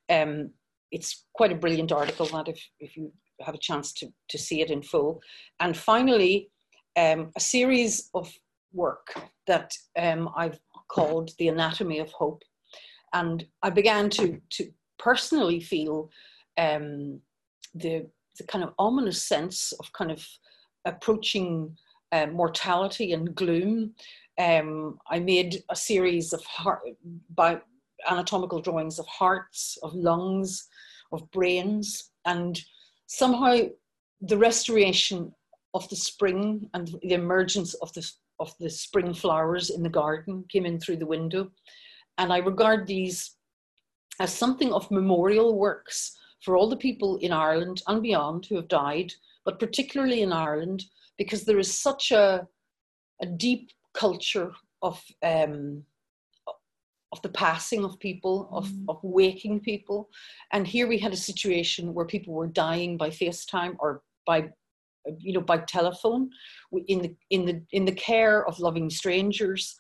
Um, it's quite a brilliant article that if, if you have a chance to, to see it in full. And finally, um, a series of work that um, I've called The Anatomy of Hope. And I began to, to personally feel um, the, the kind of ominous sense of kind of approaching uh, mortality and gloom um, I made a series of heart, by anatomical drawings of hearts, of lungs, of brains, and somehow the restoration of the spring and the emergence of the of the spring flowers in the garden came in through the window, and I regard these as something of memorial works for all the people in Ireland and beyond who have died, but particularly in Ireland because there is such a a deep culture of um, of the passing of people, of, mm. of waking people. And here we had a situation where people were dying by FaceTime or by you know by telephone in the in the in the care of loving strangers,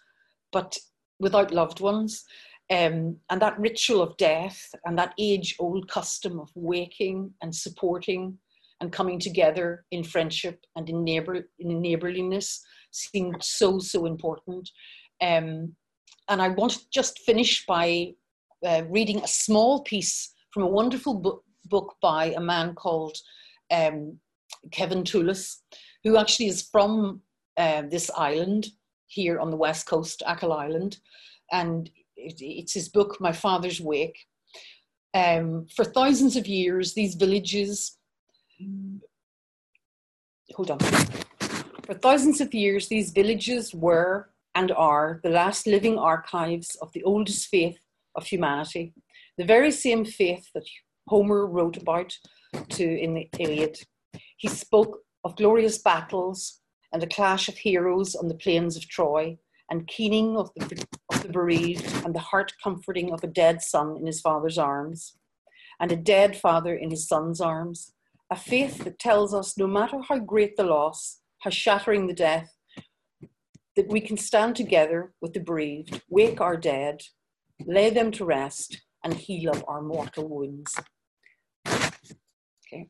but without loved ones. Um, and that ritual of death and that age old custom of waking and supporting and coming together in friendship and in neighbor in neighborliness seemed so so important. Um, and I want to just finish by uh, reading a small piece from a wonderful book, book by a man called um, Kevin Toolis, who actually is from uh, this island here on the west coast, Achill Island. And it, it's his book, My Father's Wake. Um, for thousands of years, these villages, hold on. For thousands of years, these villages were and are the last living archives of the oldest faith of humanity, the very same faith that Homer wrote about to in the Iliad. He spoke of glorious battles and a clash of heroes on the plains of Troy, and keening of the, of the bereaved, and the heart comforting of a dead son in his father's arms, and a dead father in his son's arms. A faith that tells us no matter how great the loss, how shattering the death, that we can stand together with the bereaved, wake our dead, lay them to rest, and heal up our mortal wounds. Okay.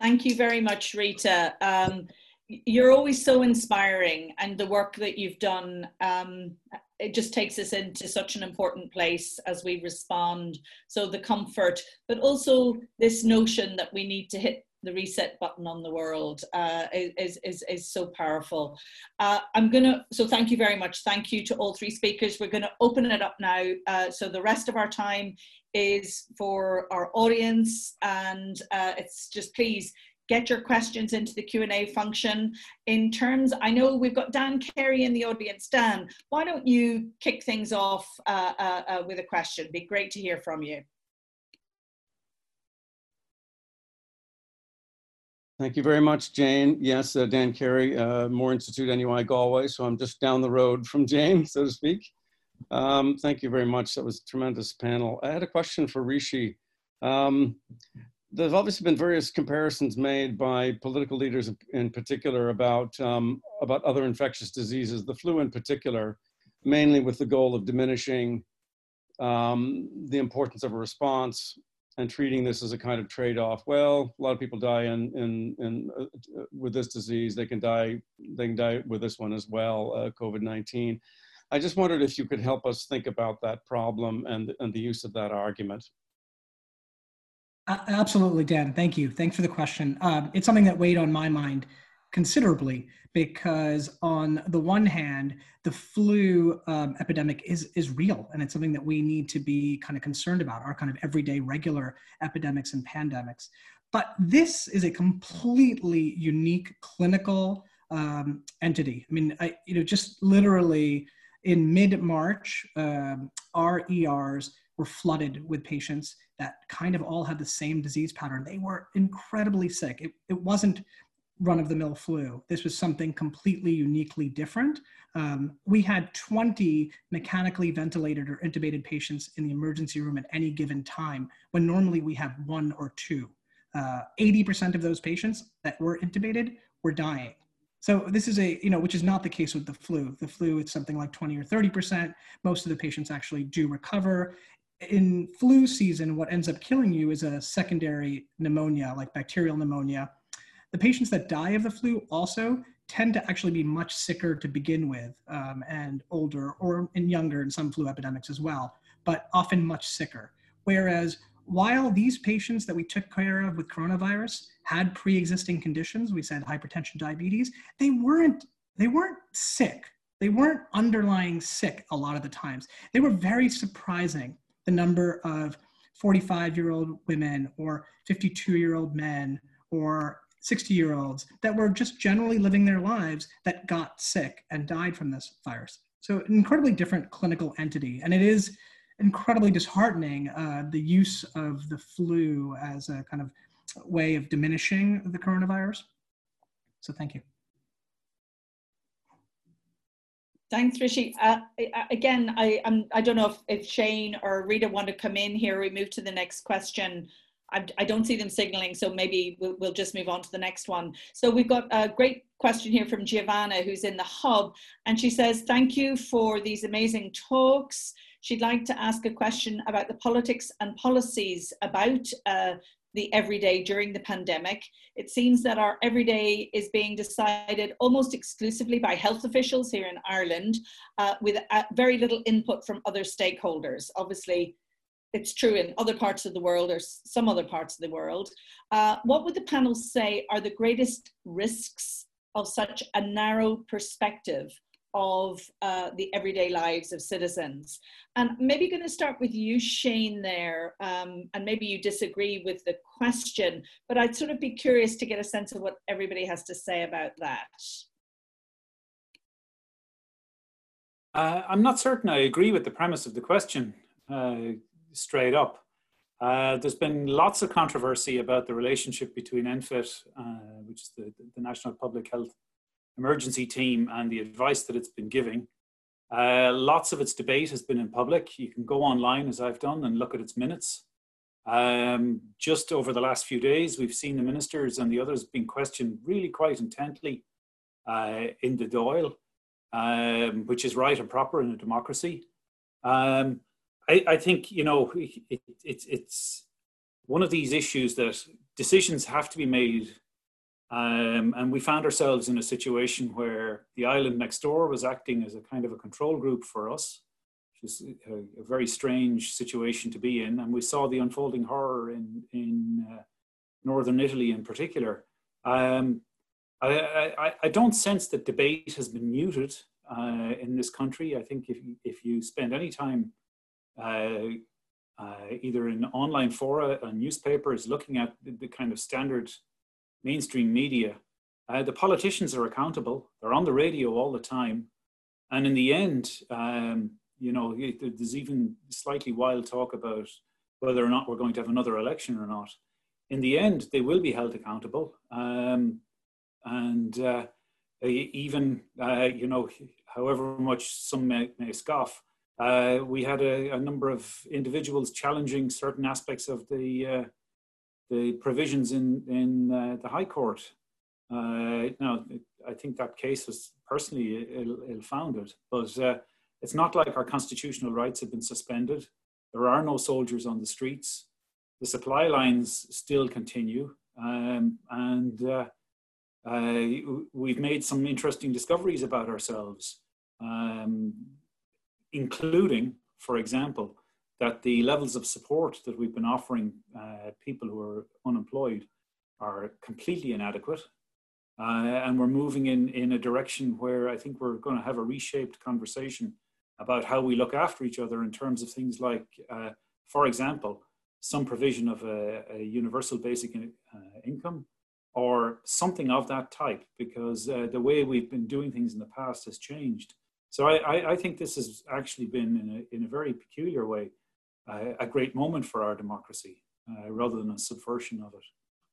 Thank you very much, Rita. Um, you're always so inspiring, and the work that you've done. Um, it just takes us into such an important place as we respond. So the comfort, but also this notion that we need to hit the reset button on the world uh, is, is, is so powerful. Uh, I'm gonna, so thank you very much. Thank you to all three speakers. We're gonna open it up now. Uh, so the rest of our time is for our audience and uh, it's just please get your questions into the Q&A function. In terms, I know we've got Dan Carey in the audience. Dan, why don't you kick things off uh, uh, with a question? Be great to hear from you. Thank you very much, Jane. Yes, uh, Dan Carey, uh, Moore Institute, NUI Galway. So I'm just down the road from Jane, so to speak. Um, thank you very much. That was a tremendous panel. I had a question for Rishi. Um, there's obviously been various comparisons made by political leaders in particular about, um, about other infectious diseases, the flu in particular, mainly with the goal of diminishing um, the importance of a response and treating this as a kind of trade-off. Well, a lot of people die in, in, in uh, with this disease. They can die, they can die with this one as well, uh, COVID-19. I just wondered if you could help us think about that problem and, and the use of that argument. Absolutely, Dan. Thank you. Thanks for the question. Um, it's something that weighed on my mind considerably because, on the one hand, the flu um, epidemic is is real, and it's something that we need to be kind of concerned about. Our kind of everyday, regular epidemics and pandemics. But this is a completely unique clinical um, entity. I mean, I, you know, just literally in mid March, um, our ERs were flooded with patients that kind of all had the same disease pattern. They were incredibly sick. It, it wasn't run of the mill flu. This was something completely uniquely different. Um, we had 20 mechanically ventilated or intubated patients in the emergency room at any given time, when normally we have one or two. Uh, 80% of those patients that were intubated were dying. So this is a, you know, which is not the case with the flu. The flu, it's something like 20 or 30%. Most of the patients actually do recover in flu season, what ends up killing you is a secondary pneumonia, like bacterial pneumonia. The patients that die of the flu also tend to actually be much sicker to begin with um, and older or and younger in some flu epidemics as well, but often much sicker. Whereas while these patients that we took care of with coronavirus had pre-existing conditions, we said hypertension, diabetes, they weren't they weren't sick. They weren't underlying sick a lot of the times. They were very surprising the number of 45 year old women or 52 year old men or 60 year olds that were just generally living their lives that got sick and died from this virus. So, an incredibly different clinical entity. And it is incredibly disheartening uh, the use of the flu as a kind of way of diminishing the coronavirus. So, thank you. Thanks, Rishi. Uh, again, I I'm, I don't know if, if Shane or Rita want to come in here. We move to the next question. I, don't see them signaling, so maybe we'll, we'll just move on to the next one. So we've got a great question here from Giovanna, who's in the hub, and she says, "Thank you for these amazing talks." She'd like to ask a question about the politics and policies about uh, the everyday during the pandemic. It seems that our everyday is being decided almost exclusively by health officials here in Ireland, uh, with uh, very little input from other stakeholders. Obviously, it's true in other parts of the world or some other parts of the world. Uh, what would the panel say are the greatest risks of such a narrow perspective of uh, the everyday lives of citizens? And maybe going to start with you, Shane, there, um, and maybe you disagree with the question, but I'd sort of be curious to get a sense of what everybody has to say about that. Uh, I'm not certain I agree with the premise of the question uh, straight up. Uh, there's been lots of controversy about the relationship between NPHET, uh, which is the, the, National Public Health Emergency Team, and the advice that it's been giving. Uh, lots of its debate has been in public. You can go online, as I've done, and look at its minutes. Um, just over the last few days, we've seen the ministers and the others being questioned really quite intently uh, in the Dáil um, which is right and proper in a democracy. Um, I, I, think you know it, it, it's one of these issues that decisions have to be made, um, and we found ourselves in a situation where the island next door was acting as a kind of a control group for us, which is a, a very strange situation to be in, and we saw the unfolding horror in in uh, northern Italy in particular. Um, I, I, I, don't sense that debate has been muted uh, in this country. I think if, if you spend any time either in online fora and newspapers looking at the, the kind of standard mainstream media, uh, the politicians are accountable. They're on the radio all the time. And in the end, um, you know, there's even slightly wild talk about whether or not we're going to have another election or not. In the end, they will be held accountable. Um, and uh, even, uh, you know, however much some may, may scoff, uh, we had a, a, number of individuals challenging certain aspects of the uh, the provisions in in uh, the High Court. Uh, now, I think that case was personally ill, ill-founded, but uh, it's not like our constitutional rights have been suspended. There are no soldiers on the streets. The supply lines still continue, um, and uh, we've made some interesting discoveries about ourselves, um, including, for example, that the levels of support that we've been offering uh, people who are unemployed are completely inadequate. Uh, and we're moving in, in a direction where I think we're going to have a reshaped conversation about how we look after each other in terms of things like, uh, for example, some provision of a, a universal basic in, uh, income or something of that type because uh, the way we've been doing things in the past has changed. So I, I, I think this has actually been, in a, in a very peculiar way, uh, a great moment for our democracy uh, rather than a subversion of it.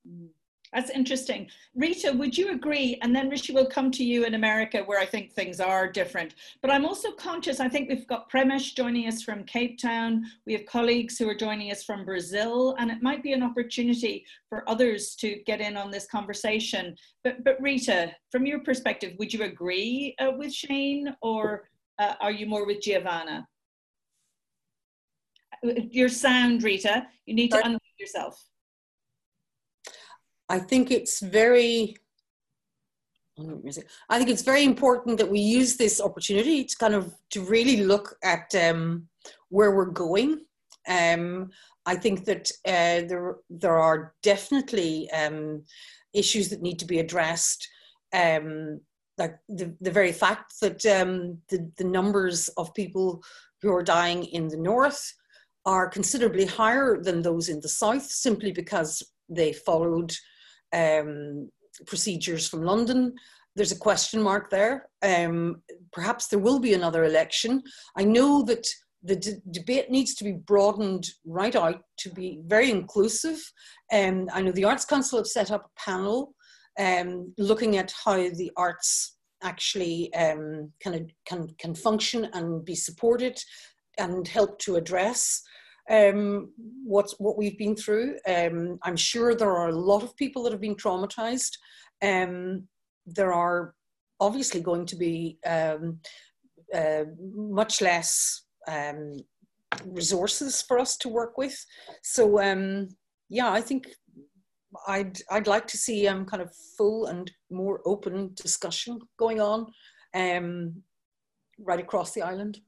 Mm. That's interesting. Rita, would you agree? And then Rishi will come to you in America where I think things are different. But I'm also conscious, I think we've got Premesh joining us from Cape Town. We have colleagues who are joining us from Brazil, and it might be an opportunity for others to get in on this conversation. But, but Rita, from your perspective, would you agree uh, with Shane or uh, are you more with Giovanna? Uh, your sound, Rita, you need to unmute yourself. I think it's very I think it's very important that we use this opportunity to kind of to really look at um, where we're going. Um, I think that uh, there there are definitely um, issues that need to be addressed. Um, like the, the very fact that um, the, the numbers of people who are dying in the north are considerably higher than those in the south, simply because they followed um, procedures from London. There's a question mark there. Um, perhaps there will be another election. I know that the d- debate needs to be broadened right out to be very inclusive. Um, I know the Arts Council have set up a panel um, looking at how the arts actually um, can, can, can function and be supported and help to address um, what what we've been through. Um, I'm sure there are a lot of people that have been traumatized. Um, there are obviously going to be um, uh, much less um, resources for us to work with. So um, yeah, I think I'd I'd like to see um, kind of full and more open discussion going on um, right across the island.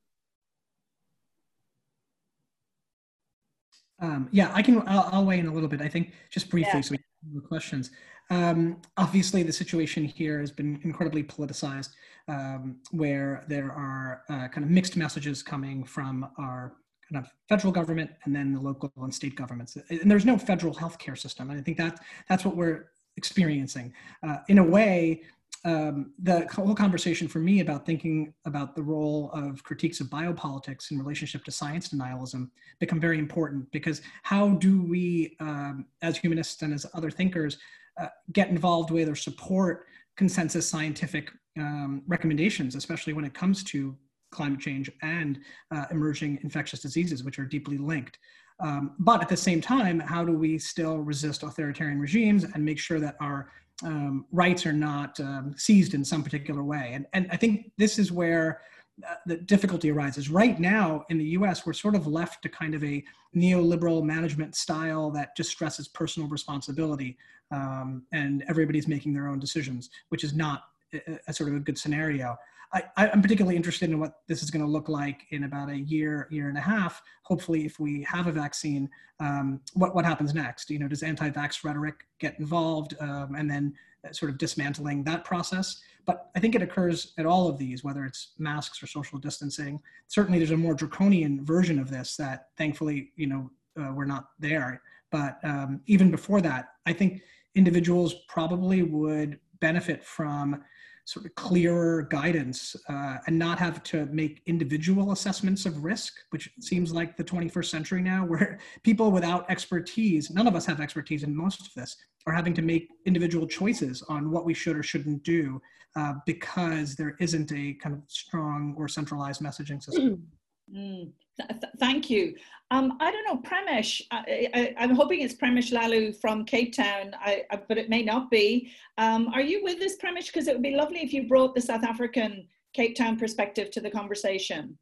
Um, yeah, I can. I'll, I'll, weigh in a little bit. I think just briefly, yeah. so we have more questions. Um, obviously, the situation here has been incredibly politicized, um, where there are uh, kind of mixed messages coming from our kind of federal government and then the local and state governments. And there's no federal healthcare system, and I think that that's what we're experiencing. Uh, in a way, um, the whole conversation for me about thinking about the role of critiques of biopolitics in relationship to science denialism become very important because how do we, um, as humanists and as other thinkers, uh, get involved with or support consensus scientific um, recommendations, especially when it comes to climate change and uh, emerging infectious diseases, which are deeply linked. Um, but at the same time, how do we still resist authoritarian regimes and make sure that our um, rights are not um, seized in some particular way. And, and I think this is where uh, the difficulty arises. Right now in the US, we're sort of left to kind of a neoliberal management style that just stresses personal responsibility um, and everybody's making their own decisions, which is not a, a sort of a good scenario. I, am particularly interested in what this is going to look like in about a year, year and a half. Hopefully, if we have a vaccine, um, what what happens next? You know, does anti-vax rhetoric get involved, um, and then uh, sort of dismantling that process? But I think it occurs at all of these, whether it's masks or social distancing. Certainly, there's a more draconian version of this that, thankfully, you know, uh, we're not there. But um, even before that, I think individuals probably would benefit from sort of clearer guidance uh, and not have to make individual assessments of risk, which seems like the 21st century now, where people without expertise, none of us have expertise in most of this, are having to make individual choices on what we should or shouldn't do uh, because there isn't a kind of strong or centralized messaging system. Mm. Th thank you. Um, I don't know, Premesh, I, am hoping it's Premesh Lalu from Cape Town, I, I, but it may not be. Um, are you with us, Premesh? Because it would be lovely if you brought the South African Cape Town perspective to the conversation.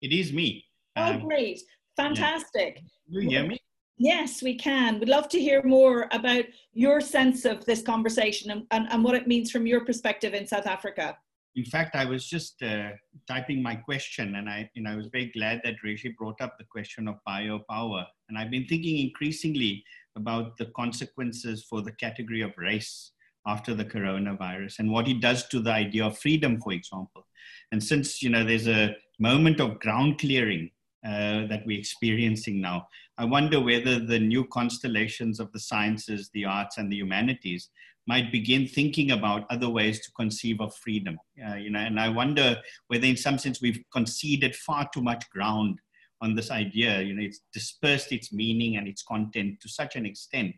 It is me. Oh, um, great. Fantastic. Yeah. You hear me? Yes, we can. We'd love to hear more about your sense of this conversation and, and, and what it means from your perspective in South Africa in fact, I was just uh, typing my question, and I, you know, I was very glad that Rishi brought up the question of biopower. And I've been thinking increasingly about the consequences for the category of race after the coronavirus and what it does to the idea of freedom, for example. And since you know there's a moment of ground clearing uh, that we're experiencing now, I wonder whether the new constellations of the sciences, the arts, and the humanities might begin thinking about other ways to conceive of freedom. Uh, you know, and I wonder whether, in some sense, we've conceded far too much ground on this idea. You know, it's dispersed its meaning and its content to such an extent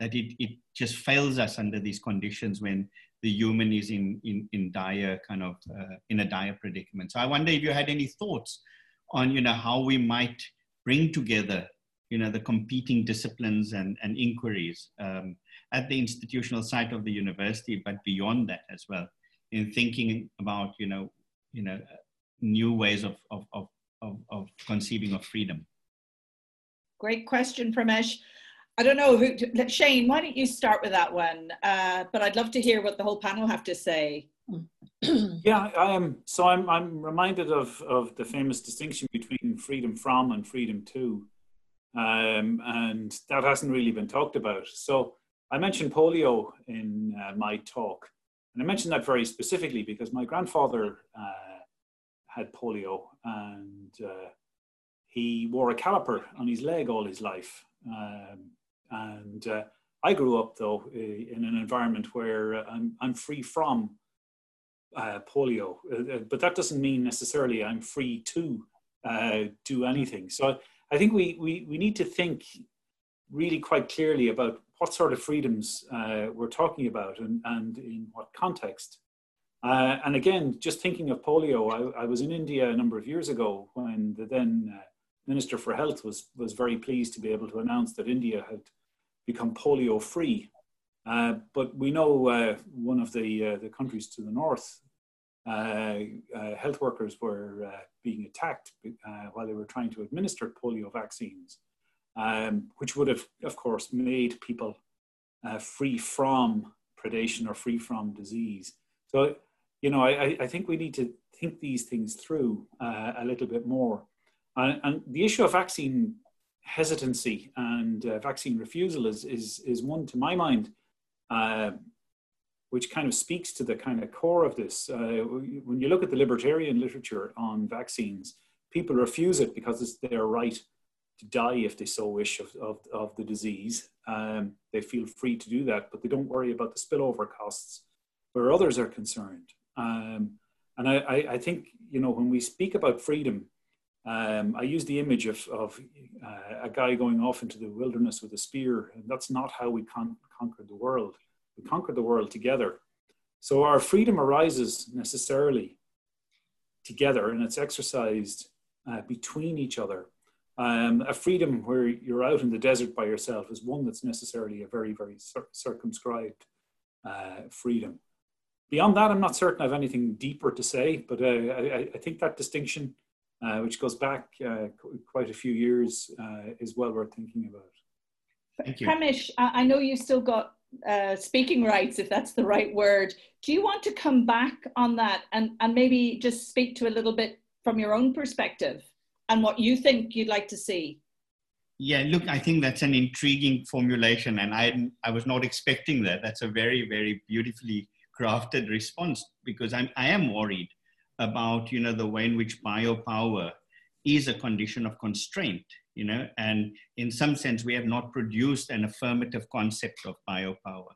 that it, it just fails us under these conditions when the human is in, in, in dire kind of uh, in a dire predicament. So I wonder if you had any thoughts on you know how we might bring together you know the competing disciplines and, and inquiries um, at the institutional site of the university, but beyond that as well, in thinking about, you know, you know, new ways of, of, of, of, of conceiving of freedom. Great question, Premesh. I don't know who, Shane, why don't you start with that one? Uh, but I'd love to hear what the whole panel have to say. yeah, I am. So I'm, I'm reminded of, of the famous distinction between freedom from and freedom to. Um, and that hasn't really been talked about. So I mentioned polio in uh, my talk, and I mentioned that very specifically because my grandfather uh, had polio and uh, he wore a caliper on his leg all his life. Um, and uh, I grew up, though, in an environment where uh, I'm, I'm free from uh, polio, but that doesn't mean necessarily I'm free to do anything. So I think we, we, we need to think really quite clearly about what sort of freedoms uh, we're talking about and, and in what context. Uh, and again, just thinking of polio, I, I, was in India a number of years ago when the then uh, Minister for Health was, was very pleased to be able to announce that India had become polio free. Uh, but we know uh, one of the, uh, the countries to the north, health workers were being attacked while they were trying to administer polio vaccines um, which would have, of course, made people uh, free from predation or free from disease. So, you know, I, I think we need to think these things through uh, a little bit more. And, and, the issue of vaccine hesitancy and uh, vaccine refusal is, is, is one, to my mind, uh, which kind of speaks to the kind of core of this. Uh, when you look at the libertarian literature on vaccines, people refuse it because it's their right to die if they so wish of, of, of the disease. Um, they feel free to do that, but they don't worry about the spillover costs where others are concerned. Um, and I, I, think, you know, when we speak about freedom, um, I use the image of, of uh, a guy going off into the wilderness with a spear, and that's not how we con- conquered the world. We conquered the world together. So our freedom arises necessarily together, and it's exercised uh, between each other. Um, a freedom where you're out in the desert by yourself is one that's necessarily a very, very cir- circumscribed uh, freedom. Beyond that, I'm not certain I have anything deeper to say, but uh, I, I, think that distinction, uh, which goes back uh, quite a few years, uh, is well worth thinking about. Thank you. Premesh, I know you've still got uh, speaking rights, if that's the right word. Do you want to come back on that and, and maybe just speak to a little bit from your own perspective and what you think you'd like to see? Yeah, look, I think that's an intriguing formulation, and I I was not expecting that. That's a very very beautifully crafted response because I'm I am worried about you know the way in which biopower is a condition of constraint you know, and in some sense, we have not produced an affirmative concept of biopower.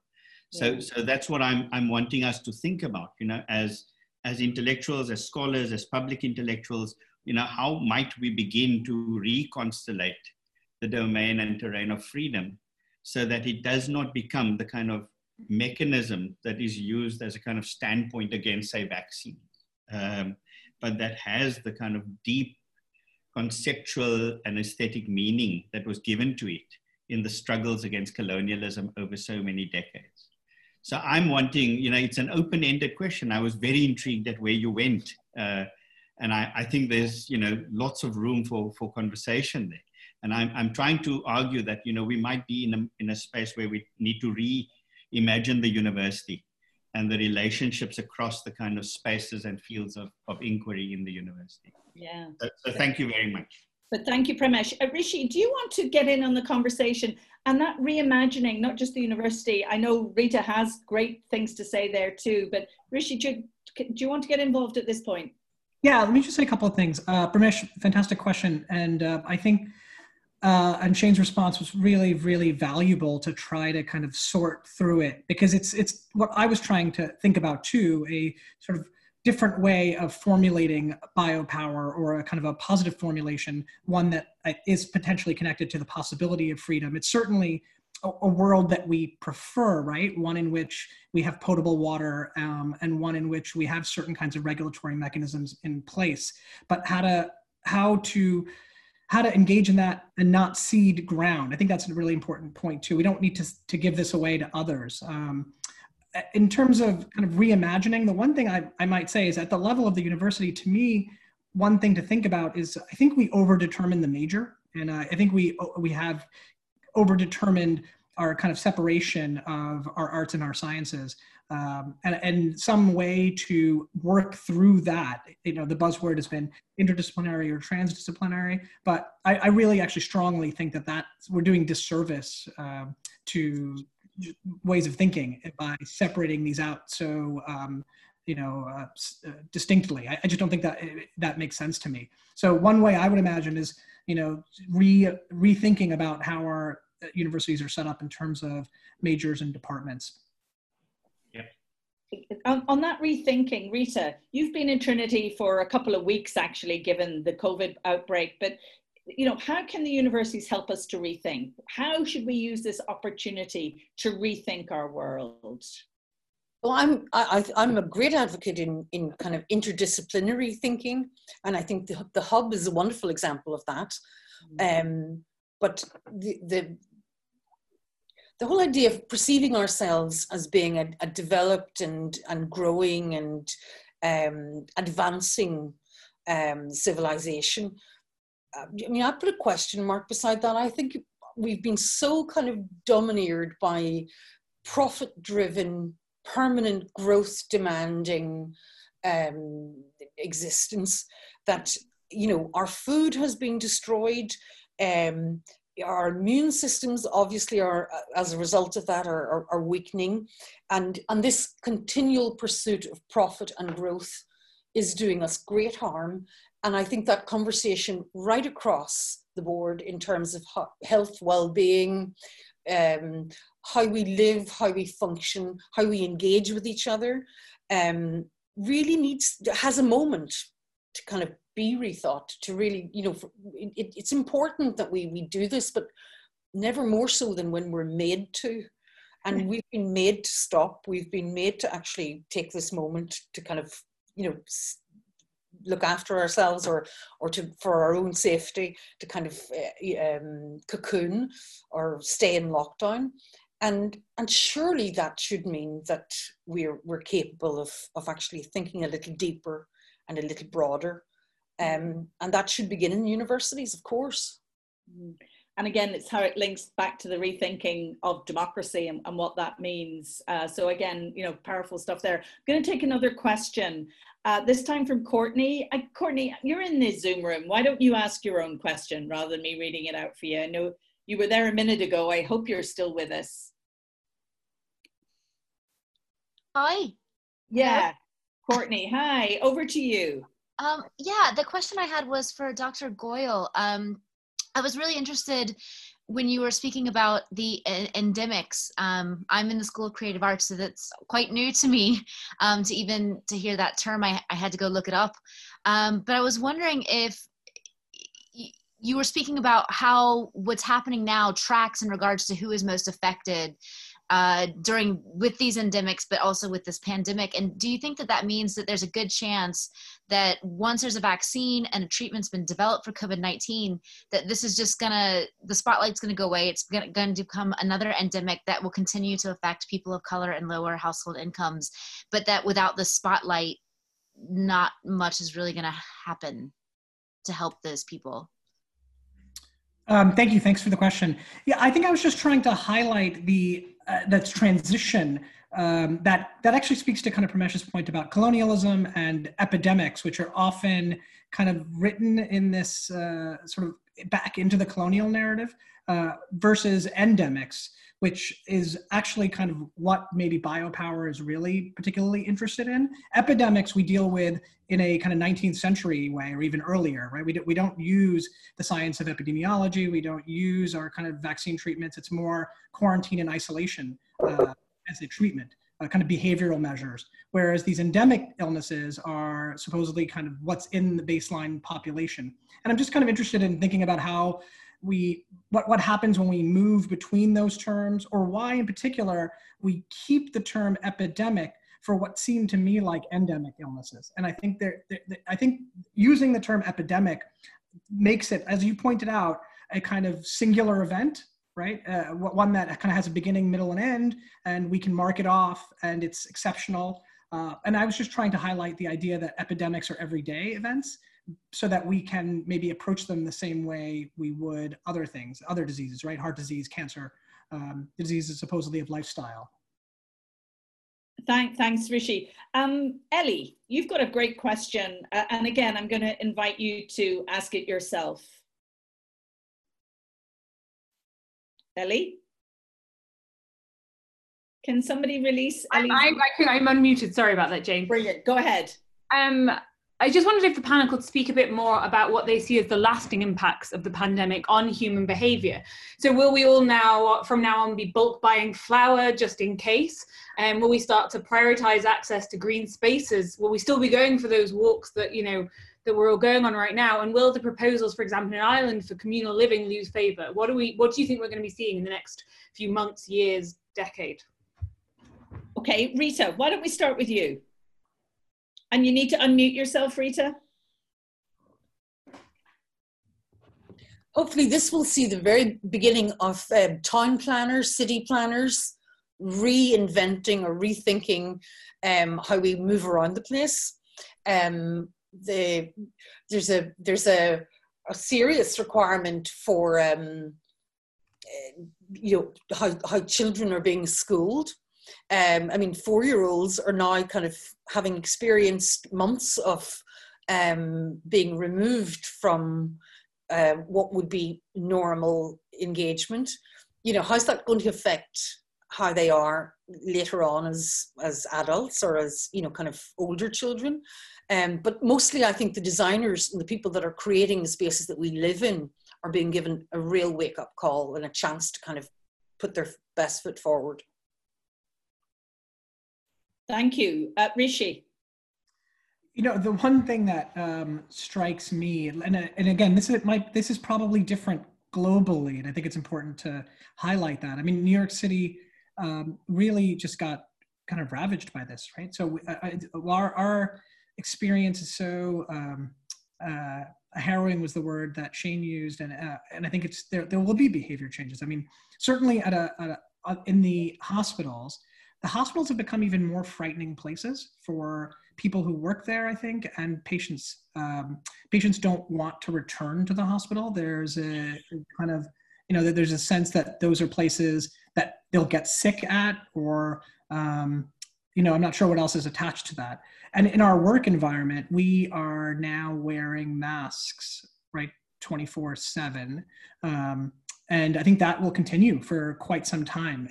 So, yeah. so that's what I'm, I'm wanting us to think about, you know, as, as intellectuals, as scholars, as public intellectuals, you know, how might we begin to reconstellate the domain and terrain of freedom so that it does not become the kind of mechanism that is used as a kind of standpoint against, say, vaccines, um, but that has the kind of deep conceptual and aesthetic meaning that was given to it in the struggles against colonialism over so many decades. So I'm wanting, you know, it's an open-ended question. I was very intrigued at where you went. Uh, and I, I, think there's, you know, lots of room for, for conversation there. And I'm, I'm trying to argue that, you know, we might be in a, in a space where we need to reimagine the university and the relationships across the kind of spaces and fields of, of inquiry in the university. Yeah. So, so thank you very much. But thank you, Premesh. Uh, Rishi, do you want to get in on the conversation and that reimagining, not just the university? I know Rita has great things to say there too, but Rishi, do you, do you want to get involved at this point? Yeah, let me just say a couple of things. Uh, Premesh, fantastic question. And uh, I think, uh, and Shane's response was really, really valuable to try to kind of sort through it because it's, it's what I was trying to think about too, a sort of different way of formulating biopower or a kind of a positive formulation, one that uh, potentially connected to the possibility of freedom. It's certainly a, a world that we prefer, right? One in which we have potable water um, and one in which we have certain kinds of regulatory mechanisms in place. But how to how to how to engage in that and not cede ground. I think that's a really important point too. We don't need to, to give this away to others. Um, in terms of kind of reimagining, the one thing I, I might say is at the level of the university, to me, one thing to think about is I think we overdetermine the major, and uh, I think we we have overdetermined our kind of separation of our arts and our sciences, um, and, and some way to work through that. You know, the buzzword has been interdisciplinary or transdisciplinary, but I, I really actually strongly think that that we're doing disservice uh, to ways of thinking by separating these out so um, you know uh, uh, distinctly. I, I, just don't think that that makes sense to me. So one way i would imagine is you know re rethinking about how our uh, universities are set up in terms of majors and departments. Yeah on, on that rethinking rita you've been in trinity for a couple of weeks actually given the covid outbreak but you know, how can the universities help us to rethink? How should we use this opportunity to rethink our world? Well, I'm I, I'm a great advocate in in kind of interdisciplinary thinking, and I think the the hub is a wonderful example of that. Mm-hmm. Um, but the the the whole idea of perceiving ourselves as being a, a developed and and growing and um, advancing um, civilization I mean, I put a question mark beside that. I think we've been so kind of domineered by profit driven, permanent growth demanding um, existence that, you know, our food has been destroyed. Um, our immune systems obviously are, uh, as a result of that, are, are, are, weakening. And, and this continual pursuit of profit and growth is doing us great harm. And I think that conversation right across the board in terms of health, well being, um, how we live, how we function, how we engage with each other, um, really needs, has a moment to kind of be rethought to really you know it, it's important that we we do this but never more so than when we're made to. And we've been made to stop. We've been made to actually take this moment to kind of you know look after ourselves or or to for our own safety to kind of uh, um, cocoon or stay in lockdown. And and surely that should mean that we're we're capable of of actually thinking a little deeper and a little broader. Um, and that should begin in universities, of course. And again, it's how it links back to the rethinking of democracy and, and what that means. Uh, so again, you know, powerful stuff there. I'm going to take another question. Uh, this time from Courtney. Uh, Courtney, you're in the Zoom room. Why don't you ask your own question rather than me reading it out for you? I know you were there a minute ago. I hope you're still with us. Hi. Yeah. Courtney, hi. Over to you. Um, yeah, the question I had was for Dr. Goyal. Um, I was really interested when you were speaking about the endemics. Um, I'm in the School of Creative Arts, so that's quite new to me um, to even to hear that term. I, I had to go look it up. Um, but I was wondering if you were speaking about how what's happening now tracks in regards to who is most affected uh, during with these endemics, but also with this pandemic. And do you think that that means that there's a good chance that once there's a vaccine and a treatment's been developed for COVID 19, that this is just gonna the spotlight's gonna go away. It's gonna, to become another endemic that will continue to affect people of color and lower household incomes, but that without the spotlight, not much is really gonna happen to help those people. Um, thank you. Thanks for the question. Yeah, I think I was just trying to highlight the uh, that's transition um, that that actually speaks to kind of Premesh's point about colonialism and epidemics, which are often kind of written in this uh, sort of back into the colonial narrative uh, versus endemics, which is actually kind of what maybe biopower is really particularly interested in. Epidemics we deal with in a kind of 19th century way or even earlier, right? We, do, we don't use the science of epidemiology, we don't use our kind of vaccine treatments, it's more quarantine and isolation uh, as a treatment. Uh, kind of behavioral measures, whereas these endemic illnesses are supposedly kind of what's in the baseline population. And I'm just kind of interested in thinking about how we what what happens when we move between those terms or why in particular we keep the term epidemic for what seemed to me like endemic illnesses and i think there i think using the term epidemic makes it as you pointed out a kind of singular event right uh, one that kind of has a beginning middle and end and we can mark it off and it's exceptional uh, and i was just trying to highlight the idea that epidemics are everyday events so that we can maybe approach them the same way we would other things, other diseases, right? Heart disease, cancer, um, diseases supposedly of lifestyle. Thank, thanks, Rishi. Um, Ellie, you've got a great question. Uh, and again, I'm going to invite you to ask it yourself. Ellie? Can somebody release Ellie's? I'm, I'm, I'm unmuted. Sorry about that, Jane. Brilliant. Go ahead. Um, I just wondered if the panel could speak a bit more about what they see as the lasting impacts of the pandemic on human behaviour. So, will we all now, from now on, be bulk buying flour just in case? And um, will we start to prioritise access to green spaces? Will we still be going for those walks that you know that we're all going on right now? And will the proposals, for example, in Ireland for communal living lose favour? What do we? What do you think we're going to be seeing in the next few months, years, decade? Okay, Rita, why don't we start with you? And you need to unmute yourself, Rita. Hopefully this will see the very beginning of uh, town planners, city planners, reinventing or rethinking um, how we move around the place. Um, the, there's a, there's a, a serious requirement for um, uh, you know how, how children are being schooled um, I mean, four year olds are now kind of having experienced months of um, being removed from uh, what would be normal engagement. You know, how's that going to affect how they are later on as as adults or as you know kind of older children um, but mostly i think the designers and the people that are creating the spaces that we live in are being given a real wake up call and a chance to kind of put their best foot forward thank you uh, rishi you know, the one thing that um, strikes me, and, and again, this is my this is probably different globally, and I think it's important to highlight that. I mean, New York City um, really just got kind of ravaged by this, right? So I, our, our experience is so um, uh, harrowing was the word that Shane used, and uh, and I think it's there. There will be behavior changes. I mean, certainly at a, at a in the hospitals, the hospitals have become even more frightening places for people who work there. I think, and patients um, patients don't want to return to the hospital. There's a kind of you know there's a sense that those are places that they'll get sick at or um, you know i'm not sure what else is attached to that and in our work environment we are now wearing masks right 24 7 um, and i think that will continue for quite some time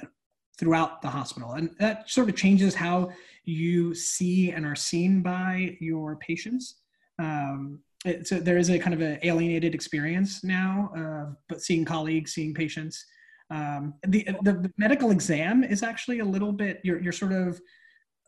throughout the hospital and that sort of changes how you see and are seen by your patients um, so there is a kind of an alienated experience now, uh, but seeing colleagues, seeing patients. Um, the, the, the medical exam is actually a little bit you're you're sort of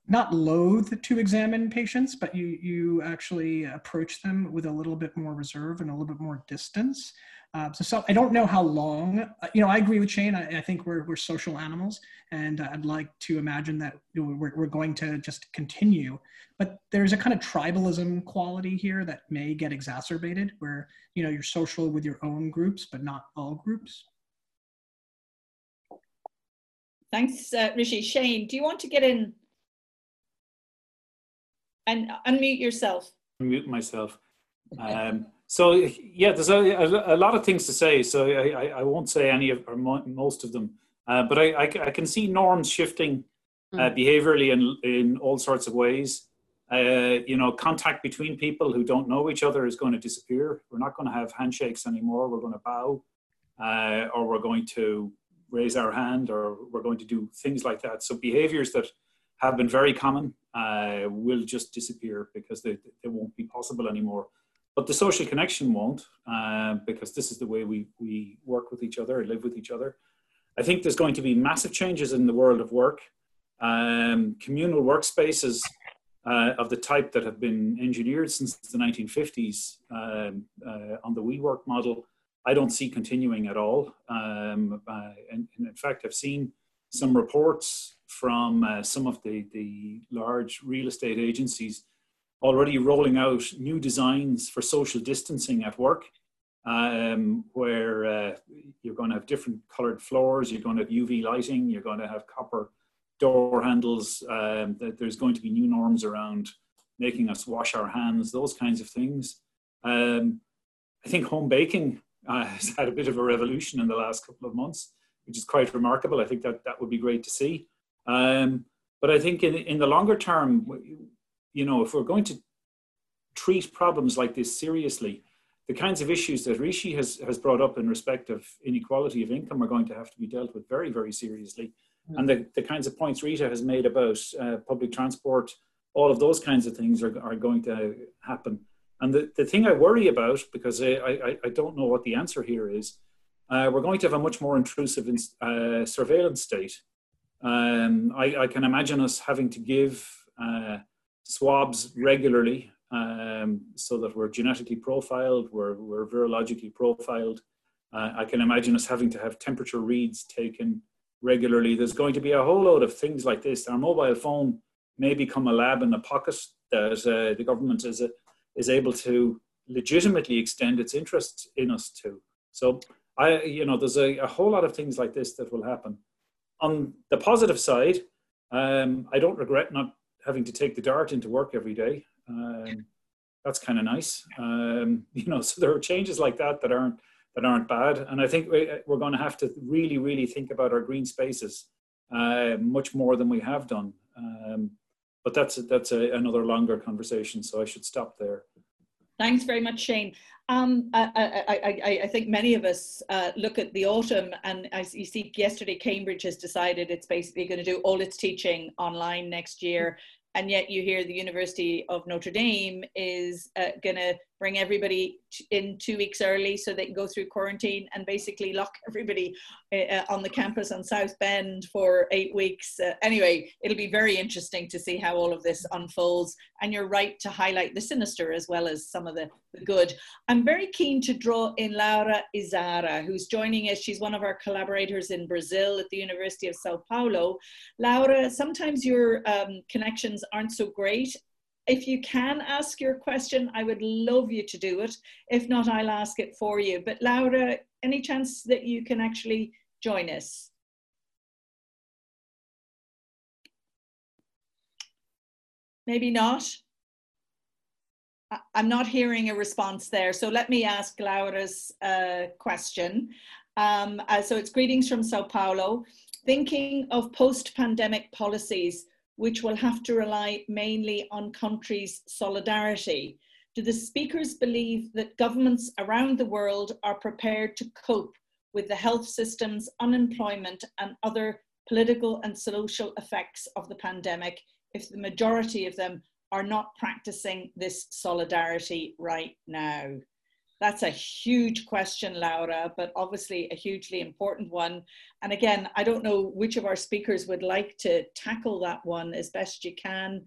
not loath to examine patients, but you you actually approach them with a little bit more reserve and a little bit more distance. Uh, so, so I don't know how long. Uh, you know, I agree with Shane. I, I, think we're we're social animals, and I'd like to imagine that you know, we're we're going to just continue. But there's a kind of tribalism quality here that may get exacerbated, where you know you're social with your own groups, but not all groups. Thanks, uh, Rishi. Shane, do you want to get in and unmute yourself? Unmute myself. Um, so yeah, there's a, a, a, lot of things to say. So I, I, won't say any of or most of them, uh, but I, I, I, can see norms shifting uh, mm. behaviorally in in all sorts of ways. Uh, you know, contact between people who don't know each other is going to disappear. We're not going to have handshakes anymore. We're going to bow, uh, or we're going to raise our hand, or we're going to do things like that. So behaviors that have been very common uh, will just disappear because they, they won't be possible anymore but the social connection won't uh, because this is the way we, we work with each other, and live with each other. I think there's going to be massive changes in the world of work. Um, communal workspaces uh, of the type that have been engineered since the 1950s um, uh, on the WeWork model, I don't see continuing at all. Um, uh, and, and, in fact, I've seen some reports from uh, some of the, the large real estate agencies already rolling out new designs for social distancing at work, um, where uh, you're going to have different colored floors, you're going to have UV lighting, you're going to have copper door handles, um, there's going to be new norms around making us wash our hands, those kinds of things. Um, I think home baking uh, has had a bit of a revolution in the last couple of months, which is quite remarkable. I think that that would be great to see. Um, but I think in, in the longer term, you know, if we're going to treat problems like this seriously, the kinds of issues that Rishi has, has brought up in respect of inequality of income are going to have to be dealt with very, very seriously. Mm. And the, the kinds of points Rita has made about uh, public transport, all of those kinds of things are, are going to happen. And the, the thing I worry about, because I, I, I don't know what the answer here is, uh, we're going to have a much more intrusive uh, surveillance state. Um, I, I, can imagine us having to give uh, swabs regularly um, so that we're genetically profiled, we're, we're virologically profiled. Uh, I can imagine us having to have temperature reads taken regularly. There's going to be a whole load of things like this. Our mobile phone may become a lab in the pocket that uh, the government is, uh, is able to legitimately extend its interest in us to. So I, you know, there's a, a whole lot of things like this that will happen. On the positive side, um, I don't regret not having to take the dart into work every day. Um, that's kind of nice. Um, you know, so there are changes like that that aren't that aren't bad. And I think we're going to have to really, really think about our green spaces uh, much more than we have done. Um, but that's that's a, another longer conversation. So I should stop there. Thanks very much, Shane. Um, I, I, I, I, think many of us uh, look at the autumn, and as you see, yesterday Cambridge has decided it's basically going to do all its teaching online next year, and yet you hear the University of Notre Dame is uh, going to bring everybody in two weeks early so they can go through quarantine and basically lock everybody uh, on the campus on South Bend for eight weeks. Uh, anyway, it'll be very interesting to see how all of this unfolds. And you're right to highlight the sinister as well as some of the, the good. I'm very keen to draw in Laura Izara, who's joining us. She's one of our collaborators in Brazil at the University of Sao Paulo. Laura, sometimes your um, connections aren't so great if you can ask your question, I would love you to do it. If not, I'll ask it for you. But Laura, any chance that you can actually join us? Maybe not. I'm not hearing a response there. So let me ask Laura's uh, question. Um, uh, so it's greetings from Sao Paulo. Thinking of post-pandemic policies, which will have to rely mainly on countries' solidarity? Do the speakers believe that governments around the world are prepared to cope with the health systems, unemployment, and other political and social effects of the pandemic if the majority of them are not practicing this solidarity right now? That's a huge question, Laura, but obviously a hugely important one. And again, I don't know which of our speakers would like to tackle that one as best you can.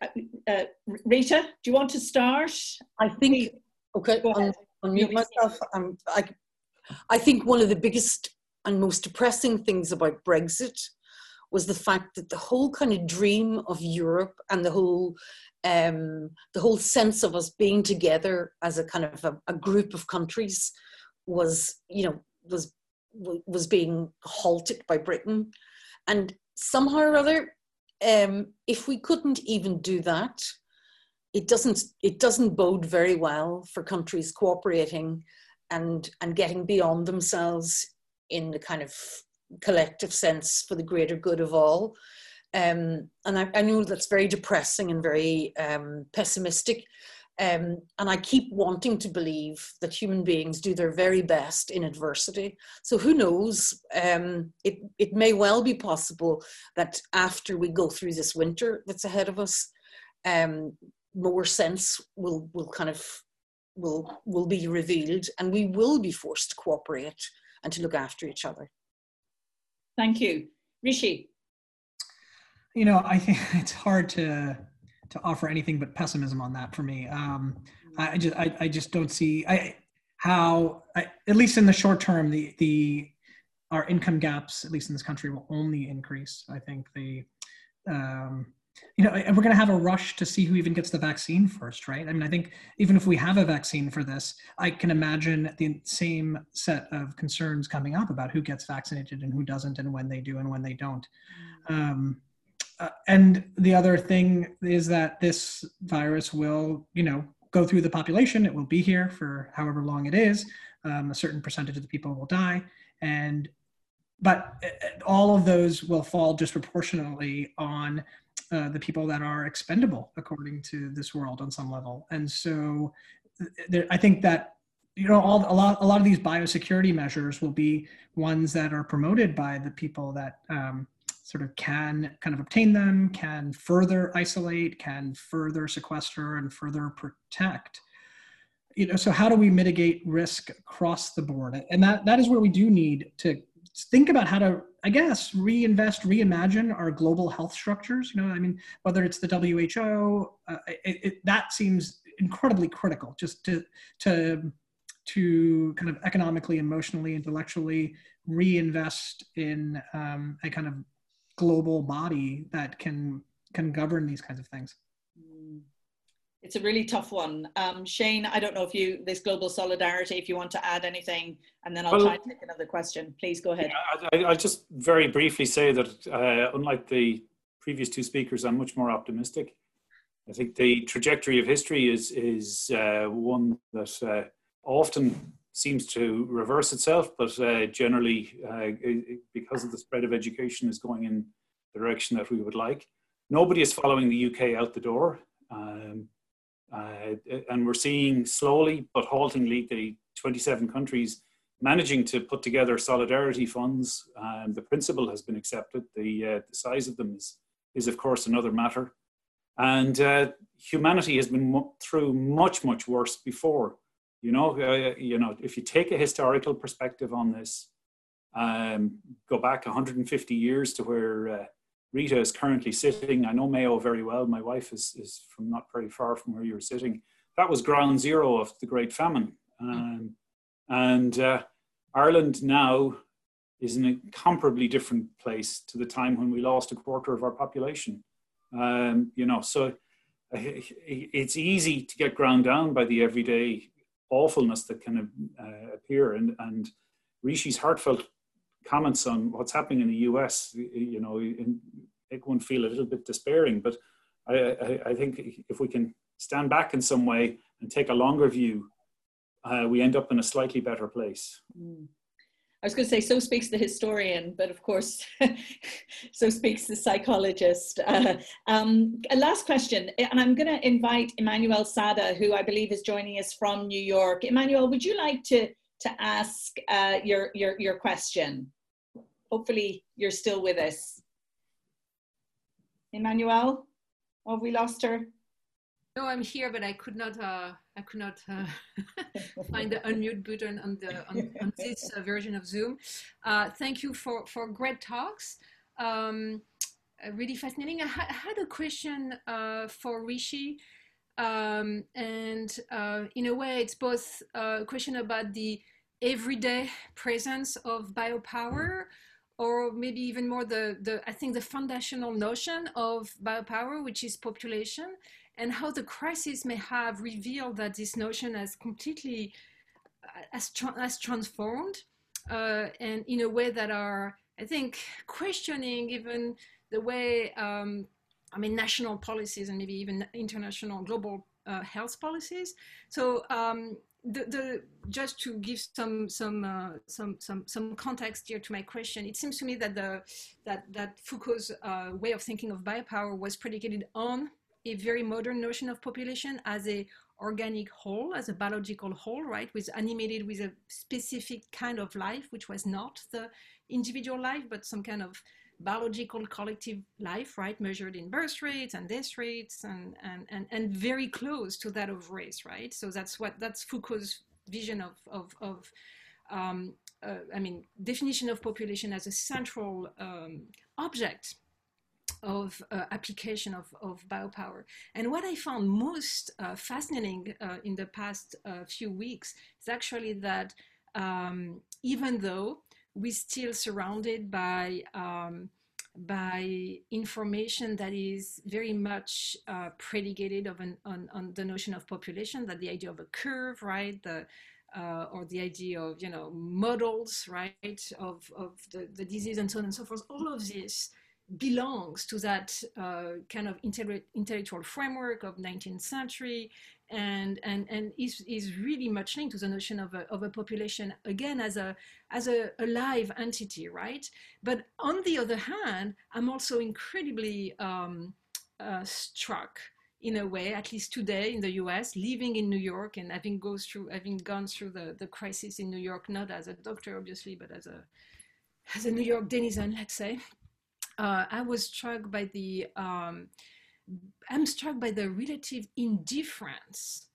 Uh, uh, Rita, do you want to start? I think, okay, I'll unmute myself. Um, I, I think one of the biggest and most depressing things about Brexit was the fact that the whole kind of dream of Europe and the whole um, the whole sense of us being together as a kind of a, a group of countries was, you know, was was being halted by Britain, and somehow or other, um, if we couldn't even do that, it doesn't it doesn't bode very well for countries cooperating and and getting beyond themselves in the kind of collective sense for the greater good of all. Um, and I, I, know that's very depressing and very um, pessimistic. Um, and I keep wanting to believe that human beings do their very best in adversity. So who knows? Um, it, it may well be possible that after we go through this winter that's ahead of us, um, more sense will, will kind of will, will be revealed and we will be forced to cooperate and to look after each other. Thank you. Rishi you know, I think it's hard to to offer anything but pessimism on that for me. Um, I just I, I just don't see I, how I, at least in the short term the the our income gaps at least in this country will only increase. I think the um, you know and we're going to have a rush to see who even gets the vaccine first right i mean i think even if we have a vaccine for this i can imagine the same set of concerns coming up about who gets vaccinated and who doesn't and when they do and when they don't um, uh, and the other thing is that this virus will, you know, go through the population. It will be here for however long it is. Um, a certain percentage of the people will die, and but uh, all of those will fall disproportionately on uh, the people that are expendable according to this world on some level. And so, there, I think that you know all a lot a lot of these biosecurity measures will be ones that are promoted by the people that um, sort of can kind of obtain them, can further isolate, can further sequester and further protect. You know, so how do we mitigate risk across the board? And that, that is where we do need to think about how to, I guess, reinvest, reimagine our global health structures. You know, I mean, whether it's the WHO, uh, it, it, that seems incredibly critical just to, to, to kind of economically, emotionally, intellectually reinvest in um, a kind of global body that can can govern these kinds of things mm. It's a really tough one um, shane i don't know if you this global solidarity if you want to add anything and then i'll well, try to take another question please go ahead I, i'll just very briefly say that uh, unlike the previous two speakers i'm much more optimistic i think the trajectory of history is is uh, one that uh, often seems to reverse itself, but uh, generally, uh, because of the spread of education, is going in the direction that we would like. Nobody is following the UK out the door. Um, Uh, and we're seeing slowly but haltingly the 27 countries managing to put together solidarity funds. Um, the principle has been accepted. The, uh, the size of them is, is, of course, another matter. And uh, humanity has been through much, much worse before. You know, uh, you know, if you take a historical perspective on this, um, go back 150 years to where uh, Rita is currently sitting. I know Mayo very well. My wife is, is from not very far from where you're sitting. That was ground zero of the Great Famine. Um, and uh, Ireland now is in a comparably different place to the time when we lost a quarter of our population. Um, you know, so uh, it's easy to get ground down by the everyday awfulness that can uh, appear. And, and Rishi's heartfelt comments on what's happening in the US, you know, make one feel a little bit despairing. But I, I, I think if we can stand back in some way and take a longer view, uh, we end up in a slightly better place. Mm. I was going to say, so speaks the historian, but of course, so speaks the psychologist. Uh, um, a last question, and I'm going to invite Emmanuel Saada, who I believe is joining us from New York. Emmanuel, would you like to to ask uh, your your your question? Hopefully, you're still with us. Emmanuel, have we lost her? No, I'm here, but I could not. Uh, I could not uh, find the unmute button on the on, on this uh, version of Zoom. Uh, thank you for for great talks. Um, uh, really fascinating. I, ha had a question uh, for Rishi, um, and in a way, it's both a question about the everyday presence of biopower or maybe even more the, the I think the foundational notion of biopower, which is population, and how the crisis may have revealed that this notion has completely uh, has, has transformed uh, and in a way that are I think questioning even the way um, I mean national policies and maybe even international global uh, health policies. So um, the, the, just to give some some uh, some some some context here to my question, it seems to me that the that that Foucault's uh, way of thinking of biopower was predicated on a very modern notion of population as a organic whole, as a biological whole, right, with animated with a specific kind of life, which was not the individual life, but some kind of biological collective life, right, measured in birth rates and death rates and, and, and, and very close to that of race, right? So that's what, that's Foucault's vision of, of, of um, uh, I mean, definition of population as a central um, object of uh, application of, of biopower. And what I found most uh, fascinating uh, in the past uh, few weeks is actually that um, even though we're still surrounded by um, by information that is very much uh, predicated of an, on, on the notion of population, that the idea of a curve, right, the, uh, or the idea of, you know, models, right, of, of the, the disease and so on and so forth, all of this belongs to that uh, kind of intellectual framework of 19th century and and and is, is really much linked to the notion of a, of a population again as a as a, a live entity right? But on the other hand i'm also incredibly um, uh, struck in a way at least today in the us living in new york and having goes through having gone through the, the crisis in new york not as a doctor obviously but as a as a new york denizen let's say. Uh, I was struck by the, um, I'm struck by the relative indifference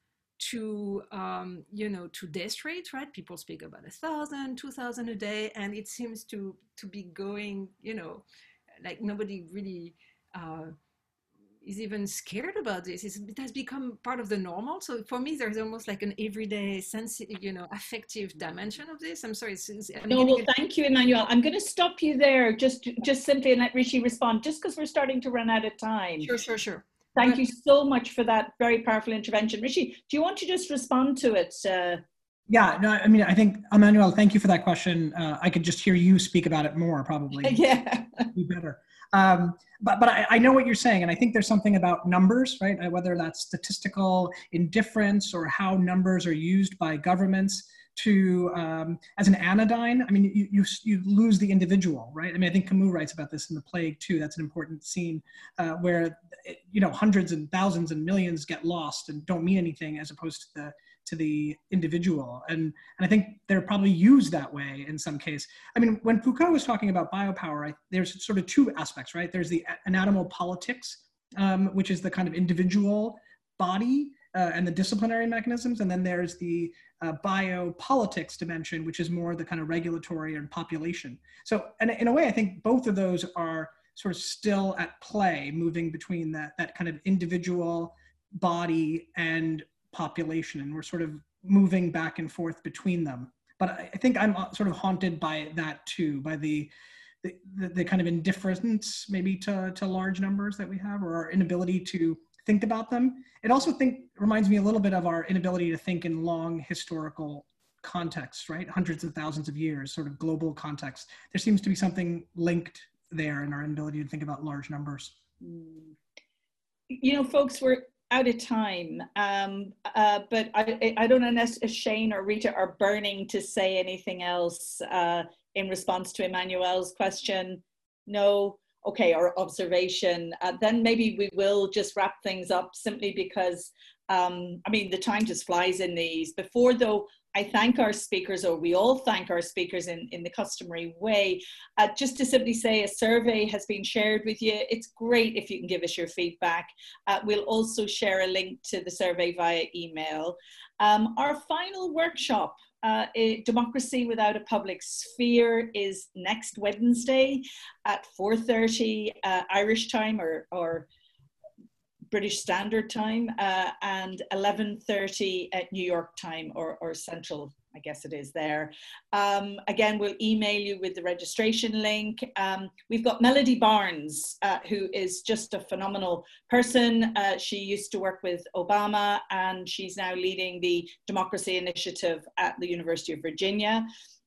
to, um, you know, to death rate, right? People speak about a thousand, two thousand a day, and it seems to, to be going, you know, like nobody really uh, is even scared about this. It's, it has become part of the normal. So for me, there's almost like an everyday sense, you know, affective dimension of this. I'm sorry. It's, it's, I'm no, well, thank you, Emmanuel. I'm going to stop you there, just just simply and let Rishi respond, just because we're starting to run out of time. Sure, sure, sure. Thank you so much for that very powerful intervention, Rishi. Do you want to just respond to it? Uh, yeah, no, I mean, I think Emmanuel, thank you for that question. Uh, I could just hear you speak about it more, probably. Yeah, be better. Um, but but I, I, know what you're saying, and I think there's something about numbers, right? Uh, whether that's statistical indifference or how numbers are used by governments to um, as an anodyne. I mean, you, you, you lose the individual, right? I mean, I think Camus writes about this in The Plague too. That's an important scene uh, where you know hundreds and thousands and millions get lost and don't mean anything, as opposed to the to the individual. And and I think they're probably used that way in some case. I mean, when Foucault was talking about biopower, I, there's sort of two aspects, right? There's the anatomopolitics, um, which is the kind of individual body uh, and the disciplinary mechanisms. And then there's the uh, biopolitics dimension, which is more the kind of regulatory and population. So and in a way, I think both of those are sort of still at play, moving between that, that kind of individual body and population. And we're sort of moving back and forth between them. But I, I think I'm uh, sort of haunted by that too, by the, the, the, kind of indifference maybe to, to large numbers that we have or our inability to think about them. It also think reminds me a little bit of our inability to think in long historical contexts, right? Hundreds of thousands of years, sort of global context. There seems to be something linked there in our inability to think about large numbers. Hmm. You know, folks, we're out of time, um, uh, but I, I don't know if Shane or Rita are burning to say anything else uh, in response to Emmanuel's question. No, okay, or observation, uh, then maybe we will just wrap things up simply because, um, I mean, the time just flies in these. Before, though, I thank our speakers, or we all thank our speakers in, in the customary way. Uh, just to simply say, a survey has been shared with you. It's great if you can give us your feedback. Uh, we'll also share a link to the survey via email. Um, our final workshop uh, Democracy Without a Public Sphere is next Wednesday at 4.30 uh, Irish time or, or British Standard Time uh, and 11.30 at New York time or, or Central I guess it is there. Um, again, we'll email you with the registration link. Um, we've got Melody Barnes, uh, who is just a phenomenal person. Uh, she used to work with Obama and she's now leading the Democracy Initiative at the University of Virginia.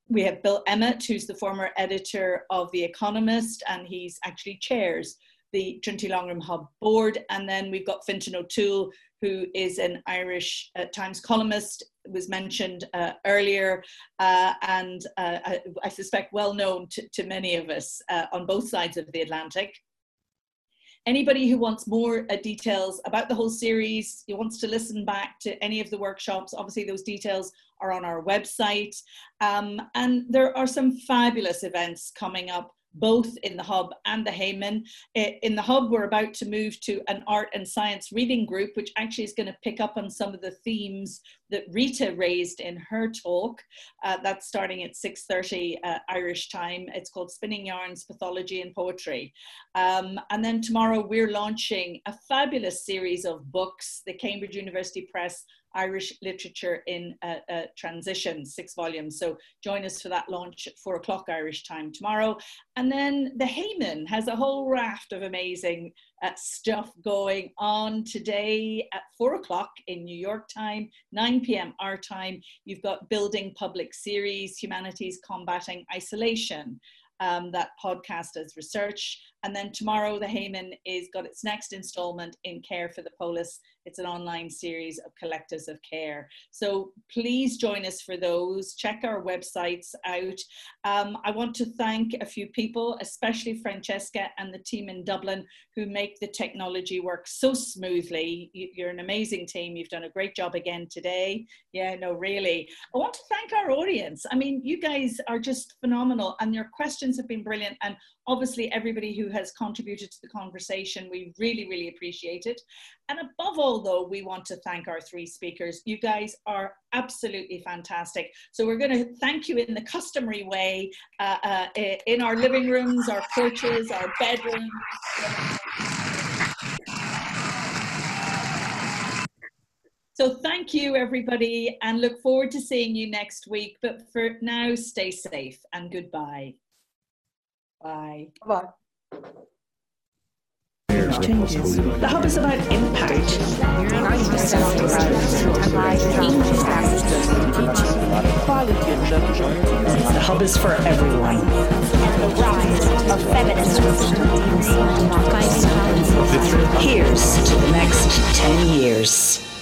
We have Bill Emmott, who's the former editor of The Economist, and he's actually chairs the Trinity Longroom Hub board. And then we've got Fintan O'Toole, who is an Irish uh, Times columnist, was mentioned uh, earlier, uh, and uh, I, I, suspect well known to, to many of us uh, on both sides of the Atlantic. Anybody who wants more uh, details about the whole series, who wants to listen back to any of the workshops, obviously those details are on our website. Um, and there are some fabulous events coming up both in the Hub and the Heyman. In the Hub, we're about to move to an art and science reading group, which actually is going to pick up on some of the themes that Rita raised in her talk. Uh, that's starting at 6.30 uh, Irish time. It's called Spinning Yarns, Pathology and Poetry. Um, and then tomorrow we're launching a fabulous series of books, the Cambridge University Press Irish Literature in Transition, six volumes. So join us for that launch at four o'clock Irish time tomorrow. And then the Heyman has a whole raft of amazing uh, stuff going on today at four o'clock in New York time, 9 p.m. our time. You've got Building Public Series, Humanities Combating Isolation. Um, that podcast as research. And then tomorrow, the Heyman is got its next installment in Care for the Polis it's an online series of collectives of care. So please join us for those. Check our websites out. Um, I want to thank a few people, especially Francesca and the team in Dublin who make the technology work so smoothly. You're an amazing team. You've done a great job again today. Yeah, no, really. I want to thank our audience. I mean, you guys are just phenomenal and your questions have been brilliant. And obviously everybody who has contributed to the conversation, we really, really appreciate it. And above all, though, we want to thank our three speakers. You guys are absolutely fantastic. So we're going to thank you in the customary way uh, uh, in our living rooms, our porches, our bedrooms. So thank you, everybody, and look forward to seeing you next week. But for now, stay safe and goodbye. Bye. Bye. Changes. The hub is about impact. The hub is for everyone. The rise of feminism. Here's to the next 10 years.